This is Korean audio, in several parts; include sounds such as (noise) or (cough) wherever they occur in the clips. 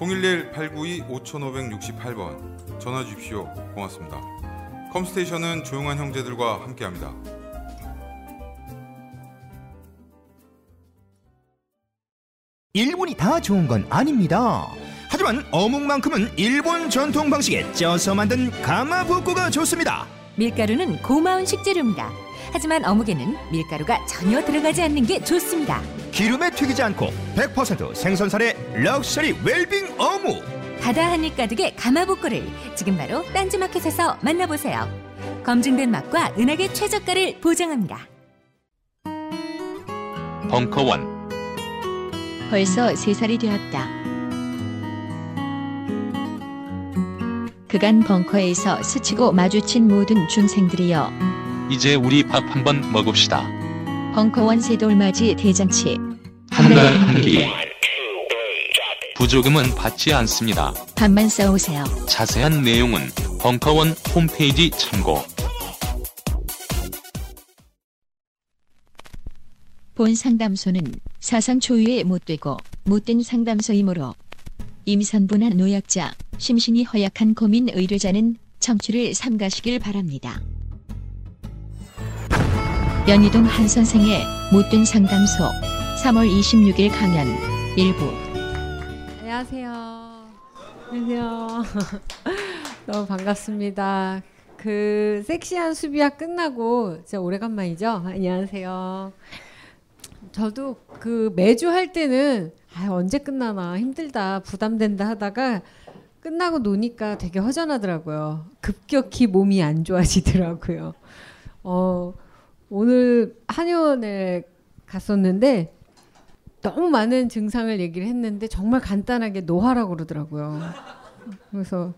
011-892-5568번 전화 주십시오. 고맙습니다. 컴스테이션은 조용한 형제들과 함께합니다. 일본이 다 좋은 건 아닙니다. 하지만 어묵만큼은 일본 전통 방식에 쪄서 만든 가마부코가 좋습니다. 밀가루는 고마운 식재료입니다. 하지만 어묵에는 밀가루가 전혀 들어가지 않는 게 좋습니다. 기름에 튀기지 않고 100% 생선살의 럭셔리 웰빙 어묵. 바다 한입 가득의 가마복고를 지금 바로 딴지마켓에서 만나보세요. 검증된 맛과 은하계 최저가를 보장합니다. 벙커원 벌써 세 살이 되었다. 그간 벙커에서 스치고 마주친 모든 중생들이여 이제 우리 밥 한번 먹읍시다. 벙커원 새돌맞이 대잔치 한 달 한 끼. 부조금은 받지 않습니다. 밥만 싸오세요. 자세한 내용은 벙커원 홈페이지 참고. 본 상담소는 사상 초유의 못되고 못된 상담소이므로 임산부나 노약자, 심신이 허약한 고민 의뢰자는 청취를 삼가시길 바랍니다. 연희동 한 선생의 못된 상담소 3월 26일 강연 일부 안녕하세요. 안녕하세요. (laughs) 너무 반갑습니다. 그 섹시한 수비학 끝나고 진짜 오래간만이죠. 안녕하세요. 저도 그 매주 할 때는 아, 언제 끝나나 힘들다 부담된다 하다가 끝나고 노니까 되게 허전하더라고요. 급격히 몸이 안 좋아지더라고요. 어, 오늘 한의원에 갔었는데 너무 많은 증상을 얘기를 했는데 정말 간단하게 노화라고 그러더라고요. 그래서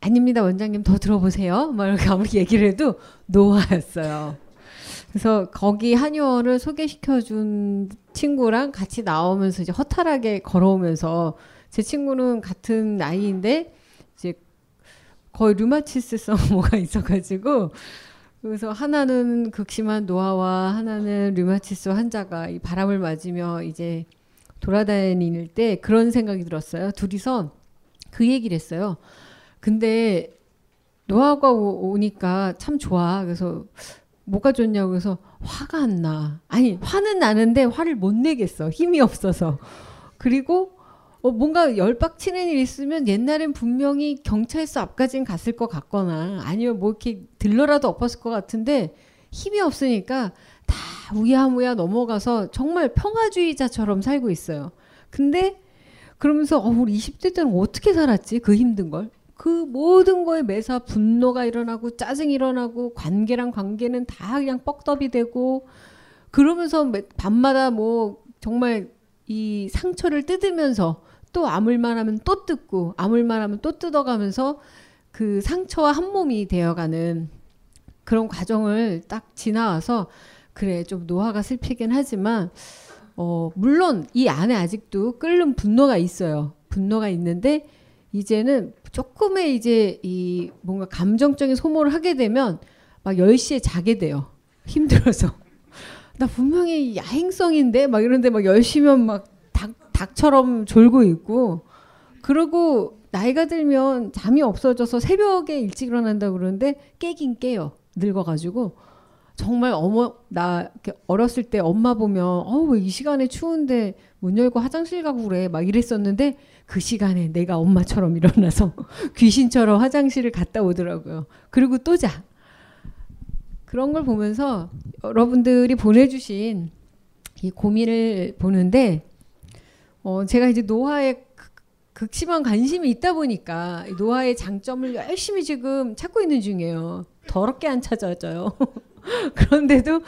아닙니다 원장님 더 들어보세요. 막 이렇게 아무리 얘기를 해도 노화였어요. 그래서 거기 한의원을 소개시켜준 친구랑 같이 나오면서 이제 허탈하게 걸어오면서 제 친구는 같은 나이인데 이제 거의 류마티스성 (laughs) 뭐가 있어가지고 그래서 하나는 극심한 노화와 하나는 류마티스 환자가 이 바람을 맞으며 이제 돌아다닐 때 그런 생각이 들었어요. 둘이서 그 얘기를 했어요. 근데 노화가 오- 오니까 참 좋아. 그래서 뭐가 좋냐고 그래서 화가 안 나. 아니 화는 나는데 화를 못 내겠어. 힘이 없어서. 그리고 어, 뭔가 열빡치는 일 있으면 옛날엔 분명히 경찰서 앞까지는 갔을 것 같거나 아니면 뭐 이렇게 들러라도 엎었을 것 같은데 힘이 없으니까 다 우야무야 넘어가서 정말 평화주의자처럼 살고 있어요. 근데 그러면서 어, 우리 20대 때는 어떻게 살았지? 그 힘든 걸. 그 모든 거에 매사 분노가 일어나고 짜증이 일어나고 관계랑 관계는 다 그냥 뻑더비 되고 그러면서 매- 밤마다 뭐 정말 이 상처를 뜯으면서 또 아물만 하면 또 뜯고 아물만 하면 또 뜯어가면서 그 상처와 한 몸이 되어가는 그런 과정을 딱 지나와서 그래 좀 노화가 슬피긴 하지만 어 물론 이 안에 아직도 끓는 분노가 있어요. 분노가 있는데 이제는 조금의 이제 이 뭔가 감정적인 소모를 하게 되면 막 10시에 자게 돼요. 힘들어서. (laughs) 나 분명히 야행성인데 막 이런데 막 10시면 막 닭, 닭처럼 졸고 있고 그러고 나이가 들면 잠이 없어져서 새벽에 일찍 일어난다고 그러는데 깨긴 깨요. 늙어가지고 정말 어머 나 어렸을 때 엄마 보면 어우 왜이 시간에 추운데 문 열고 화장실 가고 그래 막 이랬었는데 그 시간에 내가 엄마처럼 일어나서 (laughs) 귀신처럼 화장실을 갔다 오더라고요. 그리고 또 자. 그런 걸 보면서 여러분들이 보내주신 이 고민을 보는데 어, 제가 이제 노화에 극- 극심한 관심이 있다 보니까 이 노화의 장점을 열심히 지금 찾고 있는 중이에요. 더럽게 안 찾아져요. (laughs) 그런데도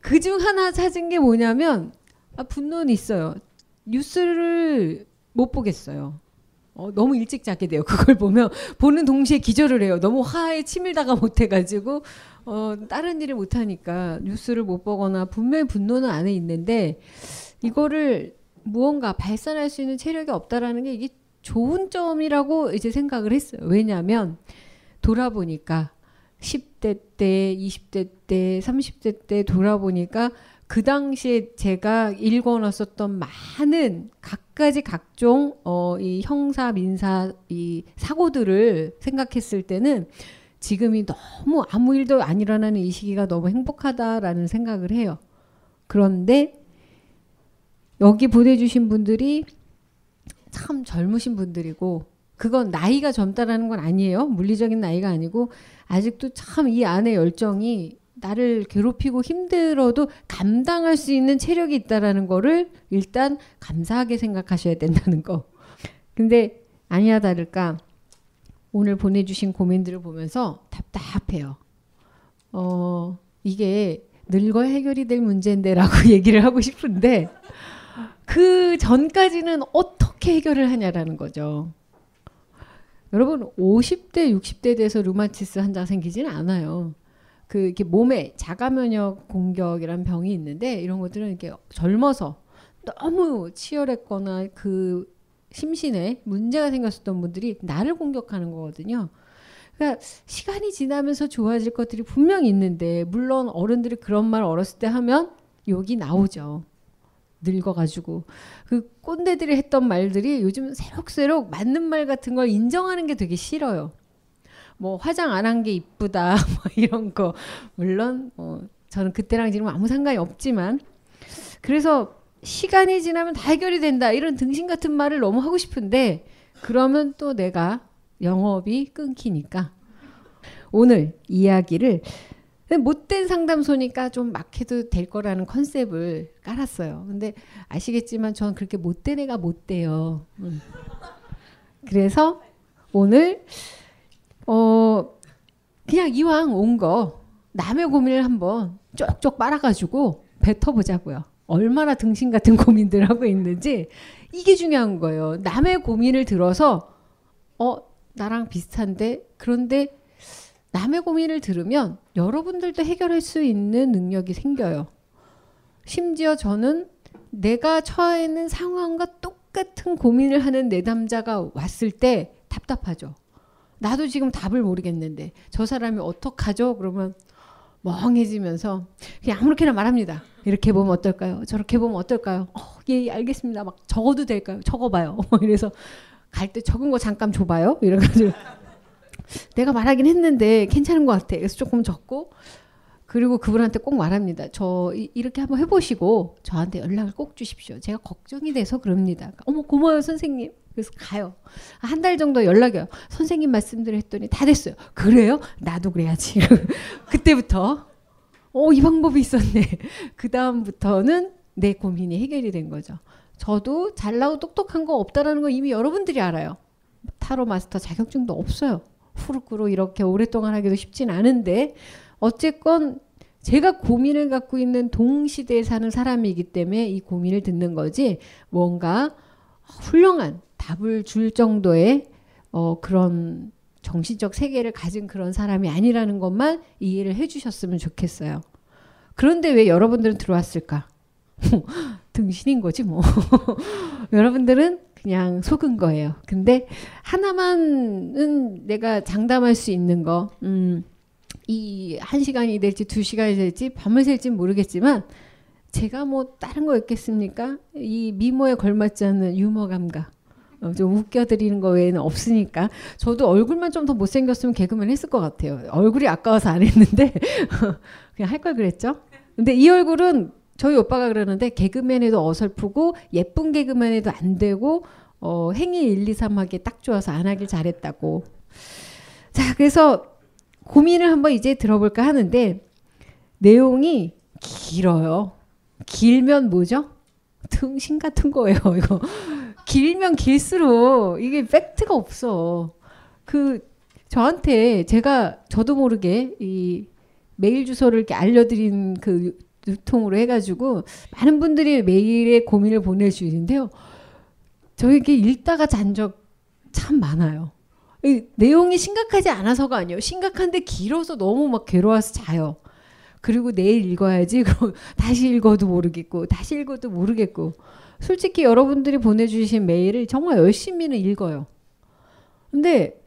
그 중 하나 찾은 게 뭐냐면 아, 분노는 있어요. 뉴스를 못 보겠어요. 어, 너무 일찍 자게 돼요. 그걸 보면 보는 동시에 기절을 해요. 너무 화에 치밀다가 못해가지고 어, 다른 일을 못하니까 뉴스를 못 보거나 분명히 분노는 안에 있는데 이거를 무언가 발산할 수 있는 체력이 없다라는 게 이게 좋은 점이라고 이제 생각을 했어요. 왜냐하면 돌아보니까 10대 때, 20대 때, 30대 때 돌아보니까 그 당시에 제가 읽어놨었던 많은 각가지 각종 어, 이 형사 민사 이 사고들을 생각했을 때는 지금이 너무 아무 일도 안 일어나는 이 시기가 너무 행복하다라는 생각을 해요. 그런데 여기 보내주신 분들이 참 젊으신 분들이고 그건 나이가 젊다라는 건 아니에요. 물리적인 나이가 아니고 아직도 참 이 안에 열정이 나를 괴롭히고 힘들어도 감당할 수 있는 체력이 있다라는 거를 일단 감사하게 생각하셔야 된다는 거. 근데 아니야 다를까 오늘 보내주신 고민들을 보면서 답답해요. 어 이게 늙어 해결이 될 문제인데라고 (laughs) 얘기를 하고 싶은데 그 전까지는 어떻게 해결을 하냐라는 거죠. 여러분 50대 60대 돼서 루마티스 환자 생기지는 않아요. 그 이렇게 몸에 자가 면역 공격이란 병이 있는데 이런 것들은 이렇게 젊어서 너무 치열했거나 그 심신에 문제가 생겼었던 분들이 나를 공격하는 거거든요. 그러니까 시간이 지나면서 좋아질 것들이 분명히 있는데 물론 어른들이 그런 말 어렸을 때 하면 욕이 나오죠. 늙어가지고 그 꼰대들이 했던 말들이 요즘 새록새록 맞는 말 같은 걸 인정하는 게 되게 싫어요. 뭐 화장 안 한 게 이쁘다 (laughs) 뭐 이런 거 물론 뭐 저는 그때랑 지금 아무 상관이 없지만 그래서 시간이 지나면 다 해결이 된다 이런 등신 같은 말을 너무 하고 싶은데 그러면 또 내가 영업이 끊기니까 오늘 이야기를 못된 상담소니까 좀 막 해도 될 거라는 컨셉을 깔았어요. 근데 아시겠지만 전 그렇게 못된 애가 못 돼요. 음. 그래서 오늘 어 그냥 이왕 온 거 남의 고민을 한번 쪽쪽 빨아가지고 뱉어보자고요. 얼마나 등신 같은 (laughs) 고민들 하고 있는지 이게 중요한 거예요. 남의 고민을 들어서 어 나랑 비슷한데 그런데 남의 고민을 들으면 여러분들도 해결할 수 있는 능력이 생겨요. 심지어 저는 내가 처해 있는 상황과 똑같은 고민을 하는 내담자가 왔을 때 답답하죠. 나도 지금 답을 모르겠는데 저 사람이 어떡하죠? 그러면 멍해지면서 그냥 아무렇게나 말합니다. 이렇게 보면 어떨까요? 저렇게 보면 어떨까요? 어, 예, 알겠습니다. 막 적어도 될까요? 적어봐요. (laughs) 이래서 갈 때 적은 거 잠깐 줘봐요. 이래가지고 내가 말하긴 했는데 괜찮은 것 같아. 그래서 조금 적고 그리고 그분한테 꼭 말합니다. 저 이, 렇게 한번 해보시고 저한테 연락을 꼭 주십시오. 제가 걱정이 돼서 그럽니다. 어머 고마워요 선생님. 그래서 가요. 한 달 정도 연락이 와요. 선생님 말씀대로 했더니 다 됐어요. 그래요? 나도 그래야지. (laughs) 그때부터 어, 이 방법이 있었네. (laughs) 그 다음부터는 내 고민이 해결이 된 거죠. 저도 잘나고 똑똑한 거 없다라는 거 이미 여러분들이 알아요. 타로 마스터 자격증도 없어요. 후루꾸로 이렇게 오랫동안 하기도 쉽진 않은데 어쨌건 제가 고민을 갖고 있는 동시대에 사는 사람이기 때문에 이 고민을 듣는 거지 뭔가 훌륭한 답을 줄 정도의 어, 그런 정신적 세계를 가진 그런 사람이 아니라는 것만 이해를 해주셨으면 좋겠어요. 그런데 왜 여러분들은 들어왔을까? (laughs) 등신인 거지 뭐. (laughs) 여러분들은 그냥 속은 거예요. 근데 하나만은 내가 장담할 수 있는 거, 음, 이 한 시간이 될지 두 시간이 될지 밤을 샐지 모르겠지만 제가 뭐 다른 거 있겠습니까? 이 미모에 걸맞지 않는 유머 감각. 어, 좀 웃겨드리는 거 외에는 없으니까 저도 얼굴만 좀 더 못생겼으면 개그맨 했을 것 같아요. 얼굴이 아까워서 안 했는데 (laughs) 그냥 할 걸 그랬죠. 근데 이 얼굴은 저희 오빠가 그러는데 개그맨에도 어설프고 예쁜 개그맨에도 안 되고 어, 행위 1, 2, 3 하기 딱 좋아서 안 하길 잘했다고. 자, 그래서 고민을 한번 이제 들어볼까 하는데 내용이 길어요. 길면 뭐죠? 등신 같은 거예요, 이거. 길면 길수록 이게 팩트가 없어. 그 저한테 제가 저도 모르게 이 메일 주소를 이렇게 알려드린 그 유통으로 해가지고 많은 분들이 메일에 고민을 보내주시는데요. 저에게 읽다가 잔 적 참 많아요. 이 내용이 심각하지 않아서가 아니에요. 심각한데 길어서 너무 막 괴로워서 자요. 그리고 내일 읽어야지. (laughs) 그럼 다시 읽어도 모르겠고 다시 읽어도 모르겠고. 솔직히 여러분들이 보내주신 메일을 정말 열심히는 읽어요. 근데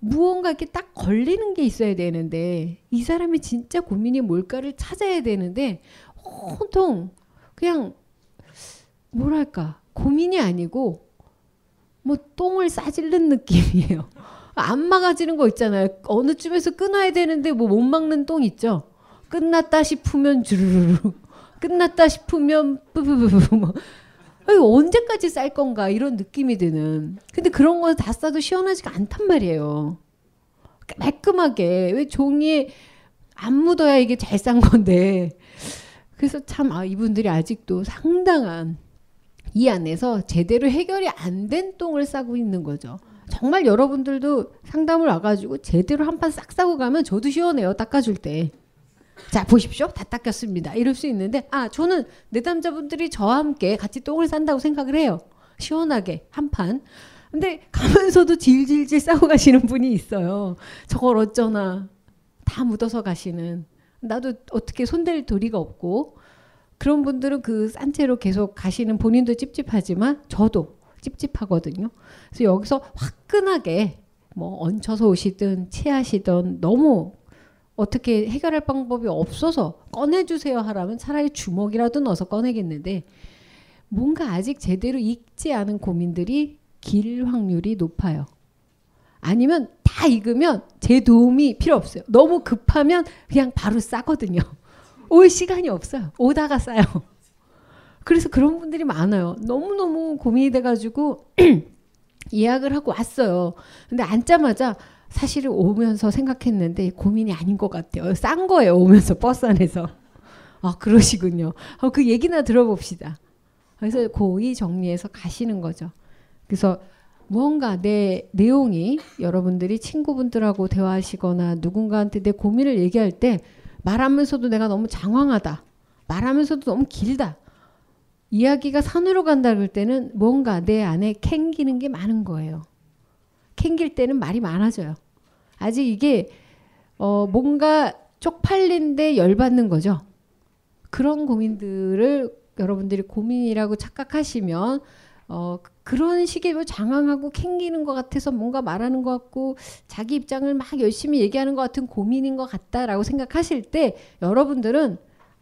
무언가 이렇게 딱 걸리는 게 있어야 되는데 이 사람이 진짜 고민이 뭘까를 찾아야 되는데 온통 그냥 뭐랄까 고민이 아니고 뭐 똥을 싸질른 느낌이에요. (laughs) 안 막아지는 거 있잖아요. 어느 쯤에서 끊어야 되는데 뭐 못 막는 똥 있죠. 끝났다 싶으면 주르르르 끝났다 싶으면 뿌뿌뿌뿌 뭐 언제까지 쌀 건가 이런 느낌이 드는. 근데 그런 거 다 싸도 시원하지가 않단 말이에요. 깔끔하게 왜 종이에 안 묻어야 이게 잘 싼 건데. 그래서 참 아, 이분들이 아직도 상당한 이 안에서 제대로 해결이 안 된 똥을 싸고 있는 거죠. 정말 여러분들도 상담을 와가지고 제대로 한 판 싹 싸고 가면 저도 시원해요. 닦아줄 때. 자 보십시오. 다 닦였습니다. 이럴 수 있는데 아 저는 내담자분들이 저와 함께 같이 똥을 싼다고 생각을 해요. 시원하게 한판. 근데 가면서도 질질질 싸고 가시는 분이 있어요. 저걸 어쩌나. 다 묻어서 가시는. 나도 어떻게 손댈 도리가 없고. 그런 분들은 그 싼 채로 계속 가시는 본인도 찝찝하지만 저도 찝찝하거든요. 그래서 여기서 화끈하게 뭐 얹혀서 오시든 체하시든 너무 어떻게 해결할 방법이 없어서 꺼내주세요 하라면 차라리 주먹이라도 넣어서 꺼내겠는데 뭔가 아직 제대로 익지 않은 고민들이 길 확률이 높아요. 아니면 다 익으면 제 도움이 필요 없어요. 너무 급하면 그냥 바로 싸거든요. (laughs) 올 시간이 없어요. 오다가 싸요. 그래서 그런 분들이 많아요. 너무너무 고민이 돼가지고 (clears throat) 예약을 하고 왔어요. 근데 앉자마자 사실은 오면서 생각했는데 고민이 아닌 것 같아요. 싼 거예요. 오면서 버스 안에서. 아 그러시군요. 어, 그 얘기나 들어봅시다. 그래서 고의 정리해서 가시는 거죠. 그래서 무언가 내 내용이 여러분들이 친구분들하고 대화하시거나 누군가한테 내 고민을 얘기할 때 말하면서도 내가 너무 장황하다. 말하면서도 너무 길다. 이야기가 산으로 간다 그럴 때는 뭔가 내 안에 캥기는 게 많은 거예요. 캥길 때는 말이 많아져요. 아직 이게 어 뭔가 쪽팔린데 열받는 거죠. 그런 고민들을 여러분들이 고민이라고 착각하시면 어 그런 식의 뭐 장황하고 캥기는 것 같아서 뭔가 말하는 것 같고 자기 입장을 막 열심히 얘기하는 것 같은 고민인 것 같다라고 생각하실 때 여러분들은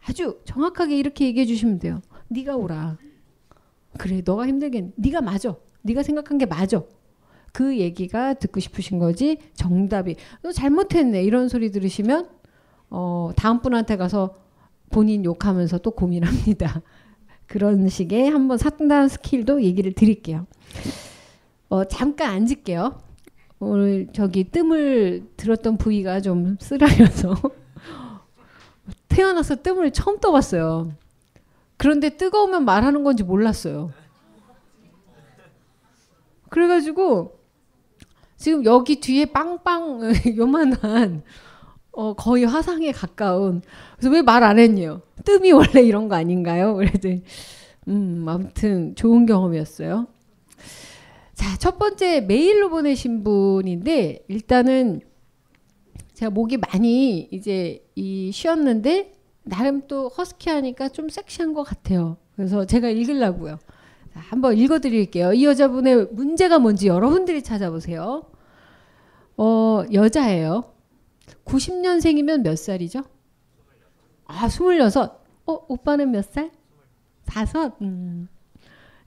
아주 정확하게 이렇게 얘기해 주시면 돼요. 네가 오라. 그래, 너가 힘들겠. 네가 맞아. 네가 생각한 게 맞아. 그 얘기가 듣고 싶으신 거지 정답이 너 잘못했네 이런 소리 들으시면 어 다음 분한테 가서 본인 욕하면서 또 고민합니다. (laughs) 그런 식의 한번 상담 스킬도 얘기를 드릴게요. 어 잠깐 앉을게요. 오늘 저기 뜸을 들었던 부위가 좀 쓰라려서 (laughs) 태어나서 뜸을 처음 떠봤어요. 그런데 뜨거우면 말하는 건지 몰랐어요. 그래가지고 지금 여기 뒤에 빵빵 (laughs) 요만한 어, 거의 화상에 가까운 그래서 왜 말 안 했냐 뜸이 원래 이런 거 아닌가요? 그래도 음 아무튼 좋은 경험이었어요. 자 첫 번째 메일로 보내신 분인데 일단은 제가 목이 많이 이제 이 쉬었는데 나름 또 허스키하니까 좀 섹시한 것 같아요. 그래서 제가 읽으려고요. 한번 읽어드릴게요. 이 여자분의 문제가 뭔지 여러분들이 찾아보세요. 어, 여자예요. 90년생이면 몇 살이죠? 아, 26. 어, 오빠는 몇 살? 다섯? 음.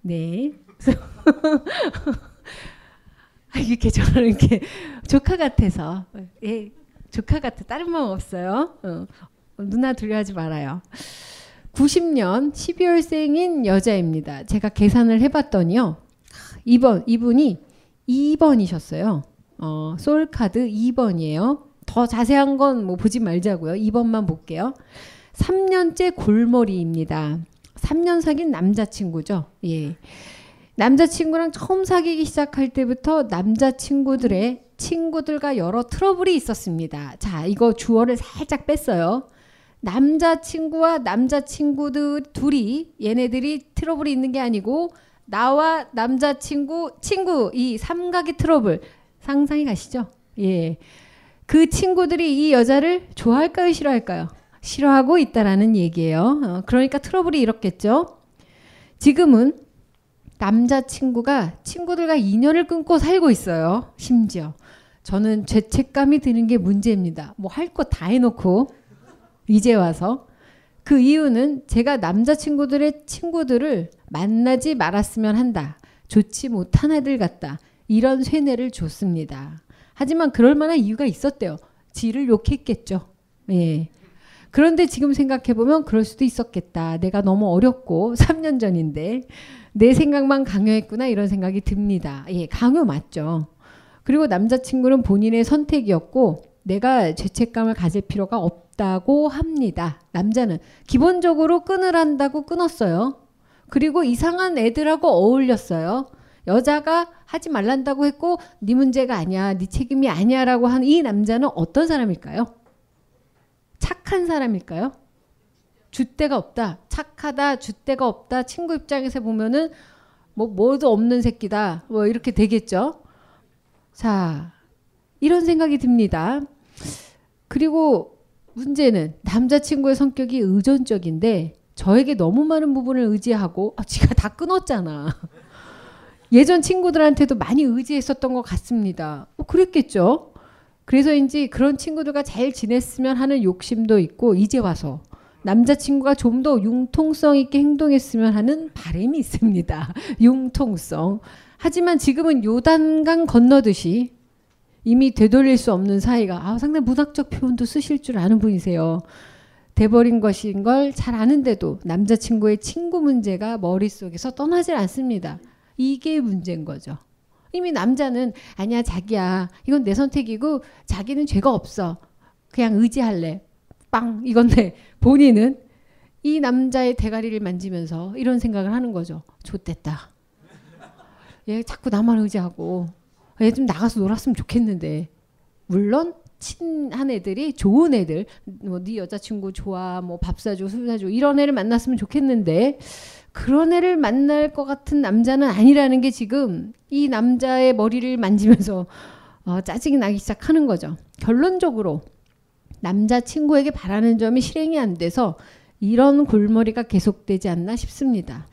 네. (laughs) 아, 이렇게 저는 이렇게 조카 같아서. 예, 조카 같아. 다른 마음 없어요. 어, 누나 두려워하지 말아요. 90년 12월생인 여자입니다. 제가 계산을 해봤더니요. 이번 이분이 2번이셨어요. 어, 솔카드 2번이에요. 더 자세한 건 뭐 보지 말자고요. 2번만 볼게요. 3년째 골머리입니다. 3년 사귄 남자친구죠. 예. 남자친구랑 처음 사귀기 시작할 때부터 남자친구들의 친구들과 여러 트러블이 있었습니다. 자, 이거 주어를 살짝 뺐어요. 남자친구와 남자친구들 둘이 얘네들이 트러블이 있는 게 아니고 나와 남자친구 친구 이 삼각의 트러블 상상이 가시죠? 예. 그 친구들이 이 여자를 좋아할까요, 싫어할까요? 싫어하고 있다라는 얘기예요. 어, 그러니까 트러블이 이렇겠죠. 지금은 남자친구가 친구들과 인연을 끊고 살고 있어요. 심지어. 저는 죄책감이 드는 게 문제입니다. 뭐 할 거 다 해놓고 이제 와서 그 이유는 제가 남자친구들의 친구들을 만나지 말았으면 한다. 좋지 못한 애들 같다. 이런 쇠뇌를 줬습니다. 하지만 그럴 만한 이유가 있었대요. 지를 욕했겠죠. 예. 그런데 지금 생각해 보면 그럴 수도 있었겠다. 내가 너무 어렸고 3년 전인데 내 생각만 강요했구나 이런 생각이 듭니다. 예, 강요 맞죠. 그리고 남자친구는 본인의 선택이었고 내가 죄책감을 가질 필요가 없 다고 합니다. 남자는 기본적으로 끊으란다고 끊었어요. 그리고 이상한 애들하고 어울렸어요. 여자가 하지 말란다고 했고 네 문제가 아니야, 네 책임이 아니야라고 한 이 남자는 어떤 사람일까요? 착한 사람일까요? 줏대가 없다, 착하다, 줏대가 없다. 친구 입장에서 보면은 뭐 뭐도 없는 새끼다, 뭐 이렇게 되겠죠. 자, 이런 생각이 듭니다. 그리고 문제는 남자친구의 성격이 의존적인데 저에게 너무 많은 부분을 의지하고 아, 지가 다 끊었잖아. 예전 친구들한테도 많이 의지했었던 것 같습니다. 뭐 그랬겠죠. 그래서인지 그런 친구들과 잘 지냈으면 하는 욕심도 있고 이제 와서 남자친구가 좀 더 융통성 있게 행동했으면 하는 바람이 있습니다. (laughs) 융통성. 하지만 지금은 요단강 건너듯이 이미 되돌릴 수 없는 사이가 아, 상당히 문학적 표현도 쓰실 줄 아는 분이세요. 돼버린 것인 걸 잘 아는데도 남자친구의 친구 문제가 머릿속에서 떠나질 않습니다. 이게 문제인 거죠. 이미 남자는 아니야 자기야 이건 내 선택이고 자기는 죄가 없어 그냥 의지할래 빵 이건데 본인은 이 남자의 대가리를 만지면서 이런 생각을 하는 거죠. 좋됐다. 얘 자꾸 나만 의지하고 얘 좀 나가서 놀았으면 좋겠는데 물론 친한 애들이 좋은 애들 뭐 네 여자친구 좋아 뭐 밥 사줘 술 사줘 이런 애를 만났으면 좋겠는데 그런 애를 만날 것 같은 남자는 아니라는 게 지금 이 남자의 머리를 만지면서 어, 짜증이 나기 시작하는 거죠. 결론적으로 남자 친구에게 바라는 점이 실행이 안 돼서 이런 골머리가 계속되지 않나 싶습니다.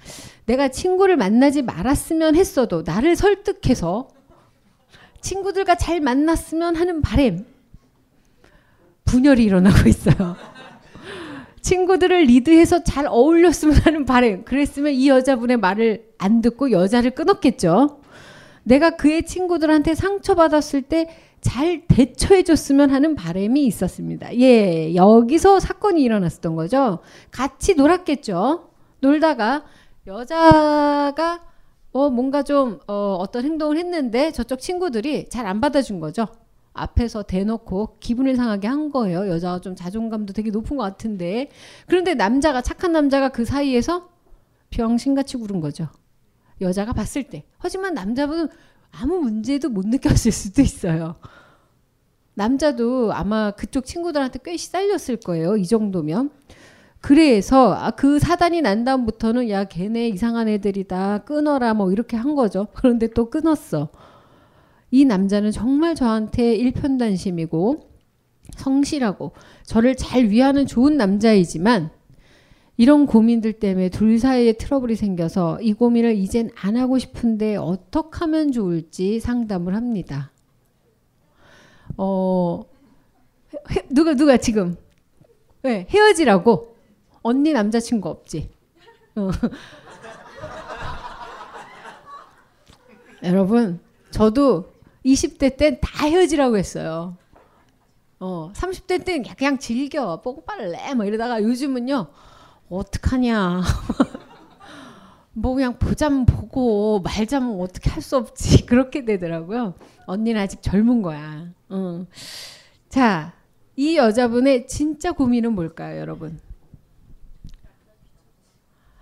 내가 친구를 만나지 말았으면 했어도 나를 설득해서 친구들과 잘 만났으면 하는 바램 분열이 일어나고 있어요. 친구들을 리드해서 잘 어울렸으면 하는 바램. 그랬으면 이 여자분의 말을 안 듣고 여자를 끊었겠죠. 내가 그의 친구들한테 상처받았을 때 잘 대처해 줬으면 하는 바램이 있었습니다. 예, 여기서 사건이 일어났었던 거죠. 같이 놀았겠죠. 놀다가 여자가 어, 뭔가 좀 어, 어떤 행동을 했는데 저쪽 친구들이 잘 안 받아준 거죠. 앞에서 대놓고 기분을 상하게 한 거예요. 여자가 좀 자존감도 되게 높은 것 같은데. 그런데 남자가, 착한 남자가 그 사이에서 병신같이 구른 거죠. 여자가 봤을 때. 하지만 남자분은 아무 문제도 못 느꼈을 수도 있어요. 남자도 아마 그쪽 친구들한테 꽤 시달렸을 거예요. 이 정도면. 그래서 아, 그 사단이 난 다음부터는 야 걔네 이상한 애들이다 끊어라 뭐 이렇게 한 거죠. (laughs) 그런데 또 끊었어. 이 남자는 정말 저한테 일편단심이고 성실하고 저를 잘 위하는 좋은 남자이지만 이런 고민들 때문에 둘 사이에 트러블이 생겨서 이 고민을 이젠 안 하고 싶은데 어떻게 하면 좋을지 상담을 합니다. 어, 헤, 누가 누가 지금 네, 헤어지라고 언니 남자친구 없지? 어. (laughs) 여러분 저도 20대 땐다 헤어지라고 했어요. 어, 30대 땐 그냥 즐겨 뽕빨래 뭐 이러다가 요즘은요 어떡하냐 (laughs) 뭐 그냥 보자면 보고 말자면 어떻게 할 수 없지 (laughs) 그렇게 되더라고요. 언니는 아직 젊은 거야. 응. 자, 이 여자분의 진짜 고민은 뭘까요, 여러분?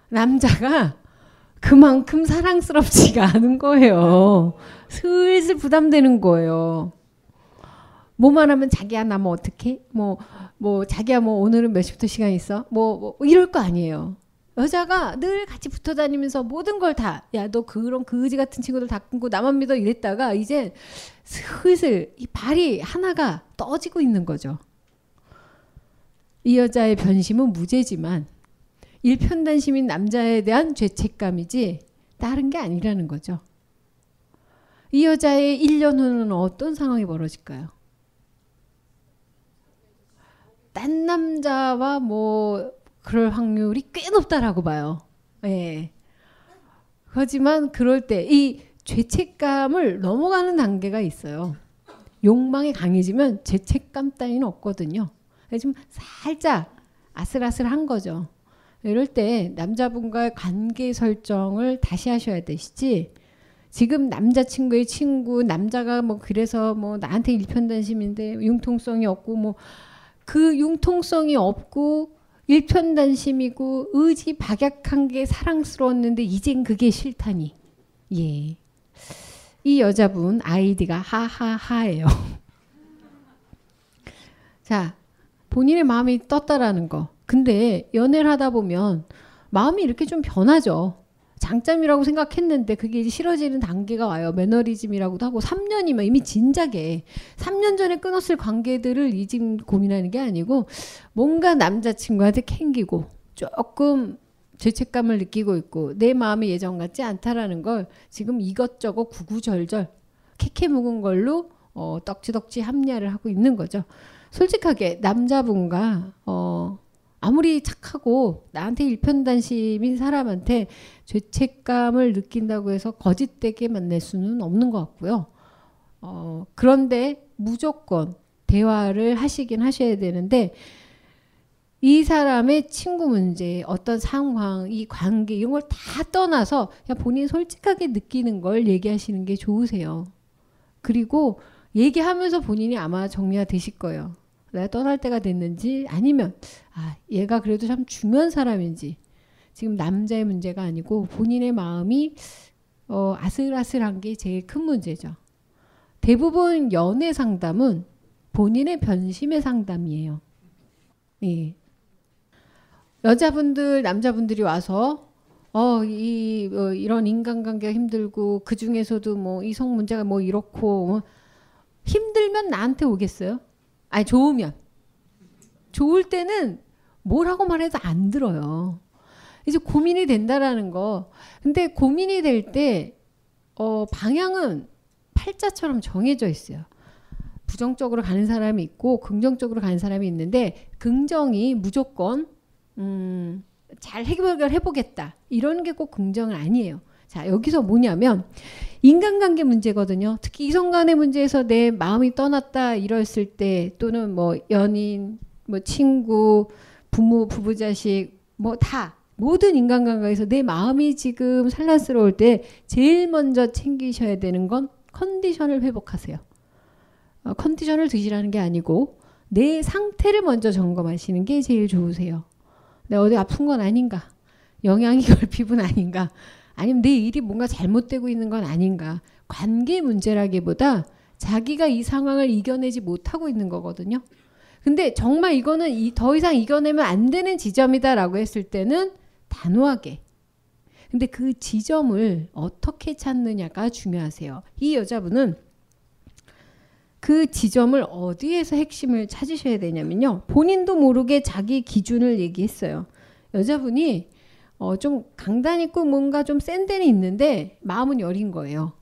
남자가 그만큼 사랑스럽지가 않은 거예요. 슬슬 부담되는 거예요. 뭐만 하면 자기야 나 뭐 어떻게? 뭐, 뭐 자기야 뭐 오늘은 몇 시부터 시간 있어? 뭐, 뭐 이럴 거 아니에요. 여자가 늘 같이 붙어 다니면서 모든 걸 다, 야, 너 그런 그지 같은 친구들 다 끊고 나만 믿어 이랬다가 이제 슬슬 이 발이 하나가 떠지고 있는 거죠. 이 여자의 변심은 무죄지만 일편단심인 남자에 대한 죄책감이지 다른 게 아니라는 거죠. 이 여자의 1년 후는 어떤 상황이 벌어질까요? 딴 남자와 뭐 그럴 확률이 꽤 높다라고 봐요. 예. 하지만 그럴 때 이 죄책감을 넘어가는 단계가 있어요. 욕망이 강해지면 죄책감 따위는 없거든요. 좀 살짝 아슬아슬한 거죠. 이럴 때 남자분과의 관계 설정을 다시 하셔야 되시지. 지금 남자친구의 친구, 남자가 뭐 그래서 뭐 나한테 일편단심인데 융통성이 없고 뭐 그 융통성이 없고 일편단심이고 의지 박약한 게 사랑스러웠는데 이젠 그게 싫다니. 예. 이 여자분 아이디가 하하하예요. (laughs) 자, 본인의 마음이 떴다라는 거. 근데 연애를 하다 보면 마음이 이렇게 좀 변하죠. 장점이라고 생각했는데 그게 이제 싫어지는 단계가 와요. 매너리즘이라고도 하고 3년이면 이미 진작에 3년 전에 끊었을 관계들을 이 지금 고민하는 게 아니고 뭔가 남자친구한테 캥기고 조금 죄책감을 느끼고 있고 내 마음이 예전 같지 않다라는 걸 지금 이것저것 구구절절 캐캐 묵은 걸로 어, 떡지덕지 합리화를 하고 있는 거죠. 솔직하게 남자분과 어, 아무리 착하고 나한테 일편단심인 사람한테 죄책감을 느낀다고 해서 거짓되게 만날 수는 없는 것 같고요. 어, 그런데 무조건 대화를 하시긴 하셔야 되는데 이 사람의 친구 문제, 어떤 상황, 이 관계 이런 걸 다 떠나서 그냥 본인 솔직하게 느끼는 걸 얘기하시는 게 좋으세요. 그리고 얘기하면서 본인이 아마 정리가 되실 거예요. 내가 떠날 때가 됐는지 아니면 아 얘가 그래도 참 중요한 사람인지 지금 남자의 문제가 아니고 본인의 마음이 어, 아슬아슬한 게 제일 큰 문제죠. 대부분 연애 상담은 본인의 변심의 상담이에요. 예. 여자분들, 남자분들이 와서 어, 이, 어, 이런 인간관계가 힘들고 그 중에서도 뭐 이성 문제가 뭐 이렇고 뭐 힘들면 나한테 오겠어요? 아니 좋으면 좋을 때는 뭐라고 말해도 안 들어요. 이제 고민이 된다라는 거. 근데 고민이 될 때 어, 방향은 팔자처럼 정해져 있어요. 부정적으로 가는 사람이 있고 긍정적으로 가는 사람이 있는데 긍정이 무조건 음, 잘 해결해 보겠다 이런 게 꼭 긍정은 아니에요. 자 여기서 뭐냐면 인간관계 문제거든요. 특히 이성 간의 문제에서 내 마음이 떠났다 이랬을 때 또는 뭐 연인, 뭐 친구, 부모, 부부, 자식 뭐 다 모든 인간관계에서 내 마음이 지금 산란스러울 때 제일 먼저 챙기셔야 되는 건 컨디션을 회복하세요. 어, 컨디션을 드시라는 게 아니고 내 상태를 먼저 점검하시는 게 제일 좋으세요. 내가 어디 아픈 건 아닌가? 영양이 결핍은 (laughs) 아닌가? 아니면 내 일이 뭔가 잘못되고 있는 건 아닌가. 관계 문제라기보다 자기가 이 상황을 이겨내지 못하고 있는 거거든요. 근데 정말 이거는 이, 더 이상 이겨내면 안 되는 지점이다라고 했을 때는 단호하게. 근데 그 지점을 어떻게 찾느냐가 중요하세요. 이 여자분은 그 지점을 어디에서 핵심을 찾으셔야 되냐면요. 본인도 모르게 자기 기준을 얘기했어요. 여자분이 어, 좀 강단 있고 뭔가 좀 센 데는 있는데 마음은 여린 거예요.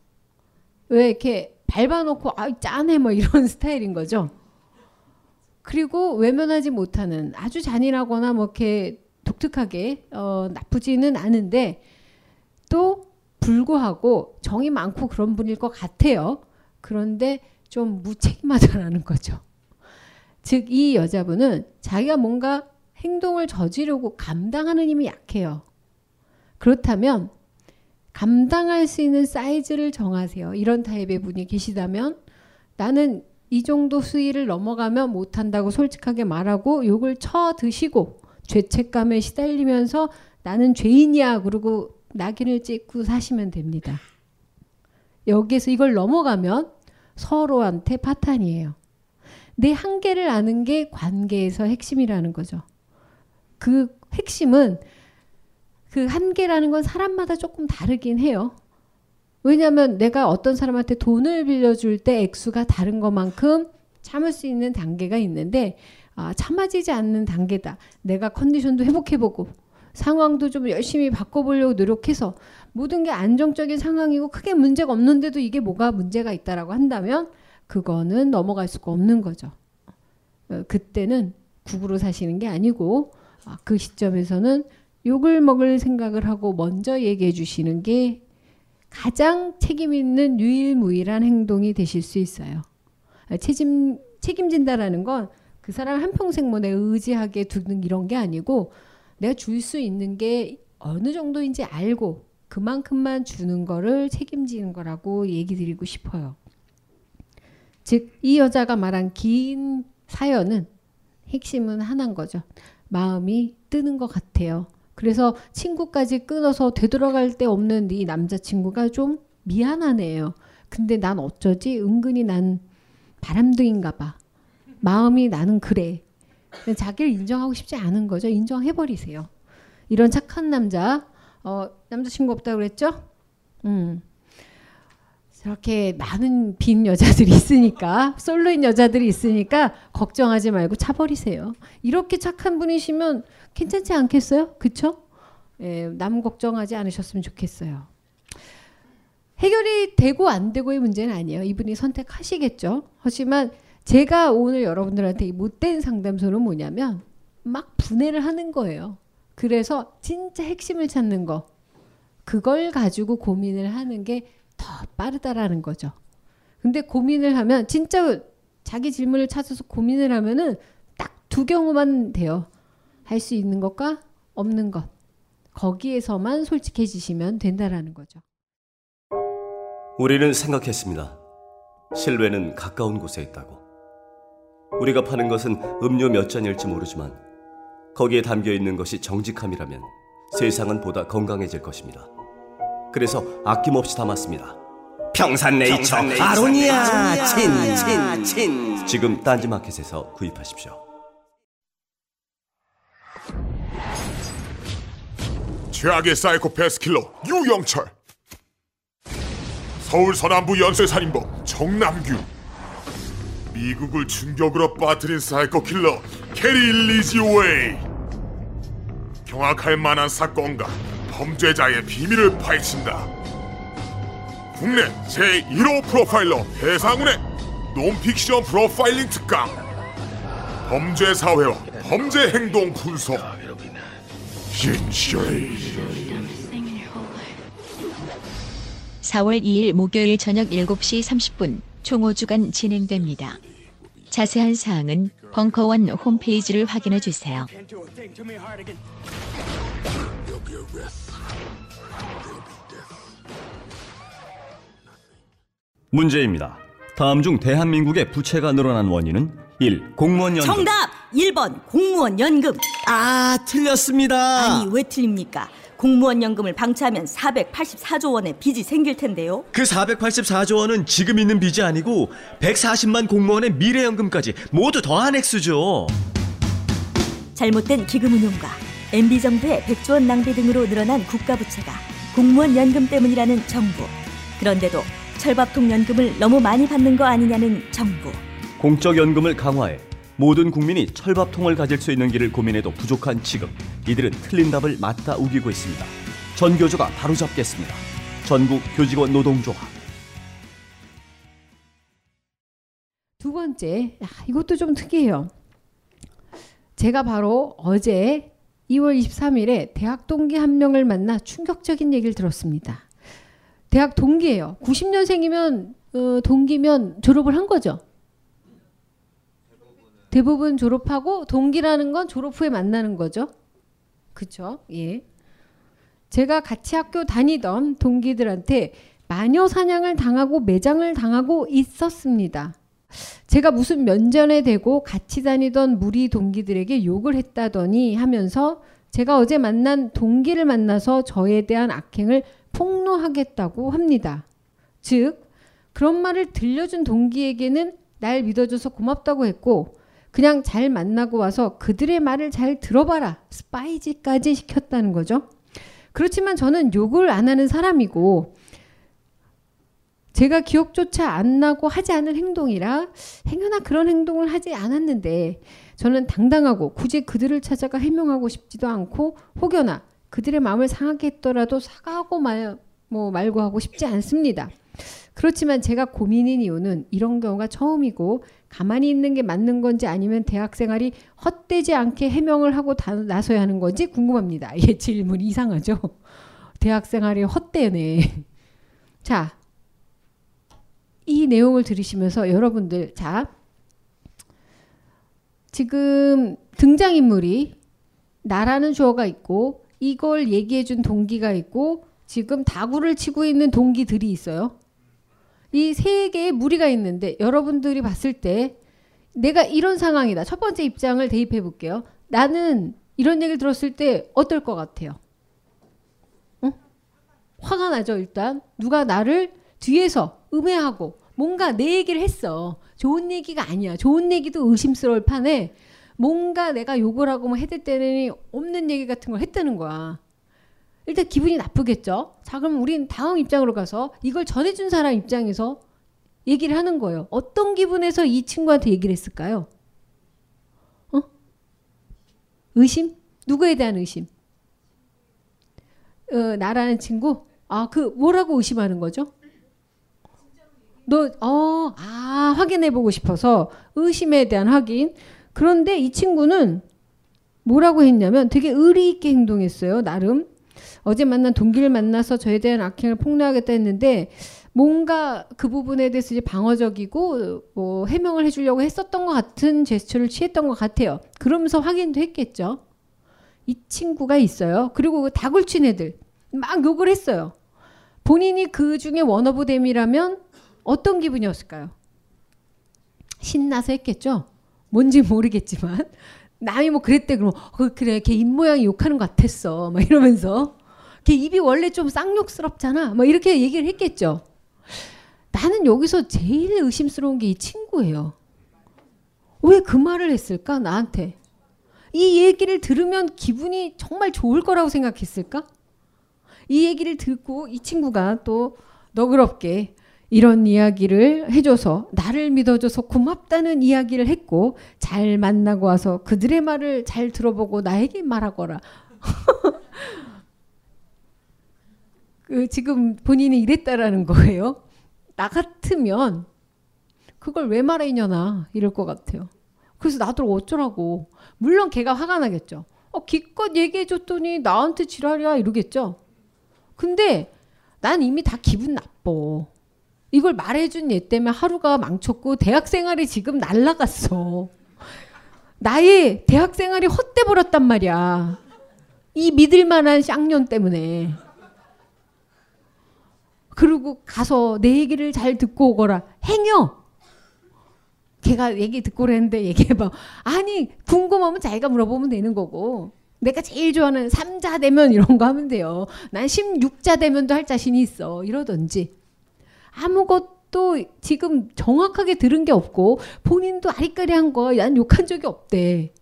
왜 이렇게 밟아놓고 아 짠해 뭐 이런 (laughs) 스타일인 거죠. 그리고 외면하지 못하는 아주 잔인하거나 뭐 이렇게 독특하게 어, 나쁘지는 않은데 또 불구하고 정이 많고 그런 분일 것 같아요. 그런데 좀 무책임하다라는 거죠. 즉 이 여자분은 자기가 뭔가 행동을 저지르고 감당하는 힘이 약해요. 그렇다면 감당할 수 있는 사이즈를 정하세요. 이런 타입의 분이 계시다면 나는 이 정도 수위를 넘어가면 못한다고 솔직하게 말하고 욕을 쳐 드시고 죄책감에 시달리면서 나는 죄인이야 그러고 낙인을 찍고 사시면 됩니다. 여기에서 이걸 넘어가면 서로한테 파탄이에요. 내 한계를 아는 게 관계에서 핵심이라는 거죠. 그 핵심은 그 한계라는 건 사람마다 조금 다르긴 해요. 왜냐하면 내가 어떤 사람한테 돈을 빌려줄 때 액수가 다른 것만큼 참을 수 있는 단계가 있는데 아, 참아지지 않는 단계다. 내가 컨디션도 회복해보고 상황도 좀 열심히 바꿔보려고 노력해서 모든 게 안정적인 상황이고 크게 문제가 없는데도 이게 뭐가 문제가 있다라고 한다면 그거는 넘어갈 수가 없는 거죠. 어, 그때는 국으로 사시는 게 아니고 아, 그 시점에서는 욕을 먹을 생각을 하고 먼저 얘기해 주시는 게 가장 책임 있는 유일무이한 행동이 되실 수 있어요. 아, 책임 책임진다라는 건 그 사람 한 평생 뭐 내가 의지하게 두는 이런 게 아니고 내가 줄 수 있는 게 어느 정도인지 알고 그만큼만 주는 거를 책임지는 거라고 얘기 드리고 싶어요. 즉, 이 여자가 말한 긴 사연은 핵심은 하나인 거죠. 마음이 뜨는 것 같아요. 그래서 친구까지 끊어서 되돌아갈 데 없는 이 남자친구가 좀 미안하네요. 근데 난 어쩌지? 은근히 난 바람둥인가 봐. 마음이 나는 그래. 자기를 인정하고 싶지 않은 거죠. 인정해버리세요. 이런 착한 남자, 어, 남자친구 없다고 그랬죠? 음. 저렇게 많은 빈 여자들이 있으니까, 솔로인 여자들이 있으니까, 걱정하지 말고 차버리세요. 이렇게 착한 분이시면 괜찮지 않겠어요? 그쵸? 예, 남 걱정하지 않으셨으면 좋겠어요. 해결이 되고 안 되고의 문제는 아니에요. 이분이 선택하시겠죠. 하지만 제가 오늘 여러분들한테 이 못된 상담소는 뭐냐면 막 분해를 하는 거예요. 그래서 진짜 핵심을 찾는 거. 그걸 가지고 고민을 하는 게 더 빠르다라는 거죠. 근데 고민을 하면 진짜 자기 질문을 찾아서 고민을 하면은 딱 두 경우만 돼요. 할 수 있는 것과 없는 것. 거기에서만 솔직해지시면 된다라는 거죠. 우리는 생각했습니다. 실외는 가까운 곳에 있다고. 우리가 파는 것은 음료 몇 잔일지 모르지만 거기에 담겨 있는 것이 정직함이라면 세상은 보다 건강해질 것입니다. 그래서 아낌없이 담았습니다. 평산네이처, 평산네이처 아로니아 친, 친, 친. 지금 딴지마켓에서 구입하십시오. 최악의 사이코패스 킬러 유영철. 서울 서남부 연쇄살인범 정남규. 미국을 충격으로 빠뜨린 사이코 킬러 게리 리지웨이. 경악할 만한 사건과 범죄자의 비밀을 파헤친다 국내 제1호 프로파일러 배상훈의 논픽션 프로파일링 특강 범죄 사회와 범죄 행동 분석 진실이 4월 2일 목요일 저녁 7시 30분 총 5주간 진행됩니다. 자세한 사항은 벙커원 홈페이지를 확인해 주세요. 문제입니다. 다음 중 대한민국의 부채가 늘어난 원인은 1. 공무원 연금 정답! 1번 공무원 연금. 아, 틀렸습니다. 아니, 왜 틀립니까? 공무원 연금을 방치하면 484조 원의 빚이 생길 텐데요. 그 484조 원은 지금 있는 빚이 아니고 140만 공무원의 미래연금까지 모두 더한 액수죠. 잘못된 기금 운용과 MB 정부의 100조 원 낭비 등으로 늘어난 국가 부채가 공무원 연금 때문이라는 정부. 그런데도 철밥통 연금을 너무 많이 받는 거 아니냐는 정부. 공적 연금을 강화해 모든 국민이 철밥통을 가질 수 있는 길을 고민해도 부족한 지금 이들은 틀린 답을 맞다 우기고 있습니다. 전교조가 바로잡겠습니다. 전국 교직원 노동조합 두 번째, 아, 이것도 좀 특이해요. 제가 바로 어제 2월 23일에 대학 동기 한 명을 만나 충격적인 얘기를 들었습니다. 대학 동기예요. 90년생이면 어, 동기면 졸업을 한 거죠. 대부분 졸업하고 동기라는 건 졸업 후에 만나는 거죠. 그렇죠? 예. 제가 같이 학교 다니던 동기들한테 마녀 사냥을 당하고 매장을 당하고 있었습니다. 제가 무슨 면전에 대고 같이 다니던 무리 동기들에게 욕을 했다더니 하면서 제가 어제 만난 동기를 만나서 저에 대한 악행을 폭로하겠다고 합니다. 즉, 그런 말을 들려준 동기에게는 날 믿어줘서 고맙다고 했고, 그냥 잘 만나고 와서 그들의 말을 잘 들어봐라. 스파이지까지 시켰다는 거죠. 그렇지만 저는 욕을 안 하는 사람이고, 제가 기억조차 안 나고 하지 않은 행동이라 행여나 그런 행동을 하지 않았는데 저는 당당하고 굳이 그들을 찾아가 해명하고 싶지도 않고 혹여나 그들의 마음을 상하게 했더라도 사과하고 말, 뭐 말고 하고 싶지 않습니다. 그렇지만 제가 고민인 이유는 이런 경우가 처음이고 가만히 있는 게 맞는 건지 아니면 대학 생활이 헛되지 않게 해명을 하고 다, 나서야 하는 건지 궁금합니다. 예, 질문 이상하죠? 대학 생활이 헛되네. 자, 이 내용을 들으시면서 여러분들 자 지금 등장인물이 나라는 주어가 있고 이걸 얘기해 준 동기가 있고 지금 다구를 치고 있는 동기들이 있어요. 이 세 개의 무리가 있는데 여러분들이 봤을 때 내가 이런 상황이다. 첫 번째 입장을 대입해 볼게요. 나는 이런 얘기를 들었을 때 어떨 것 같아요? 응? 화가 나죠, 일단. 누가 나를 뒤에서 음해하고 뭔가 내 얘기를 했어. 좋은 얘기가 아니야. 좋은 얘기도 의심스러울 판에 뭔가 내가 욕을 하고 뭐 때는 없는 얘기 같은 걸 했다는 거야. 일단 기분이 나쁘겠죠. 자, 그럼 우린 다음 입장으로 가서 이걸 전해준 사람 입장에서 얘기를 하는 거예요. 어떤 기분에서 이 친구한테 얘기를 했을까요? 어? 의심? 누구에 대한 의심? 어, 나라는 친구? 아, 그 뭐라고 의심하는 거죠? 너, 어, 아, 확인해보고 싶어서 의심에 대한 확인. 그런데 이 친구는 뭐라고 했냐면 되게 의리 있게 행동했어요, 나름. 어제 만난 동기를 만나서 저에 대한 악행을 폭로하겠다 했는데 뭔가 그 부분에 대해서 이제 방어적이고 뭐 해명을 해주려고 했었던 것 같은 제스처를 취했던 것 같아요. 그러면서 확인도 했겠죠. 이 친구가 있어요. 그리고 그 다굴친 애들 막 욕을 했어요. 본인이 그 중에 원어브댐이라면 어떤 기분이었을까요? 신나서 했겠죠. 뭔지 모르겠지만 (laughs) 남이 뭐 그랬대 그러면 어, 그래 걔 입모양이 욕하는 것 같았어 막 이러면서 걔 입이 원래 좀 쌍욕스럽잖아 막 이렇게 얘기를 했겠죠. 나는 여기서 제일 의심스러운 게 이 친구예요. 왜 그 말을 했을까 나한테? 이 얘기를 들으면 기분이 정말 좋을 거라고 생각했을까? 이 얘기를 듣고 이 친구가 또 너그럽게 이런 이야기를 해줘서 나를 믿어줘서 고맙다는 이야기를 했고 잘 만나고 와서 그들의 말을 잘 들어보고 나에게 말하거라. (laughs) 그 지금 본인이 이랬다라는 거예요. 나 같으면 그걸 왜 말했냐나 이럴 것 같아요. 그래서 나도 어쩌라고. 물론 걔가 화가 나겠죠. 어, 기껏 얘기해줬더니 나한테 지랄이야 이러겠죠. 근데 난 이미 다 기분 나빠. 이걸 말해준 얘 때문에 하루가 망쳤고 대학 생활이 지금 날라갔어. 나의 대학 생활이 헛돼 버렸단 말이야. 이 믿을 만한 쌍년 때문에. 그리고 가서 내 얘기를 잘 듣고 오거라. 행여. 걔가 얘기 듣고 그랬는데 얘기해봐. 아니, 궁금하면 자기가 물어보면 되는 거고. 내가 제일 좋아하는 3자 대면 이런 거 하면 돼요. 난 16자 대면도 할 자신이 있어. 이러든지. 아무것도 지금 정확하게 들은 게 없고 본인도 아리까리한 거 난 욕한 적이 없대.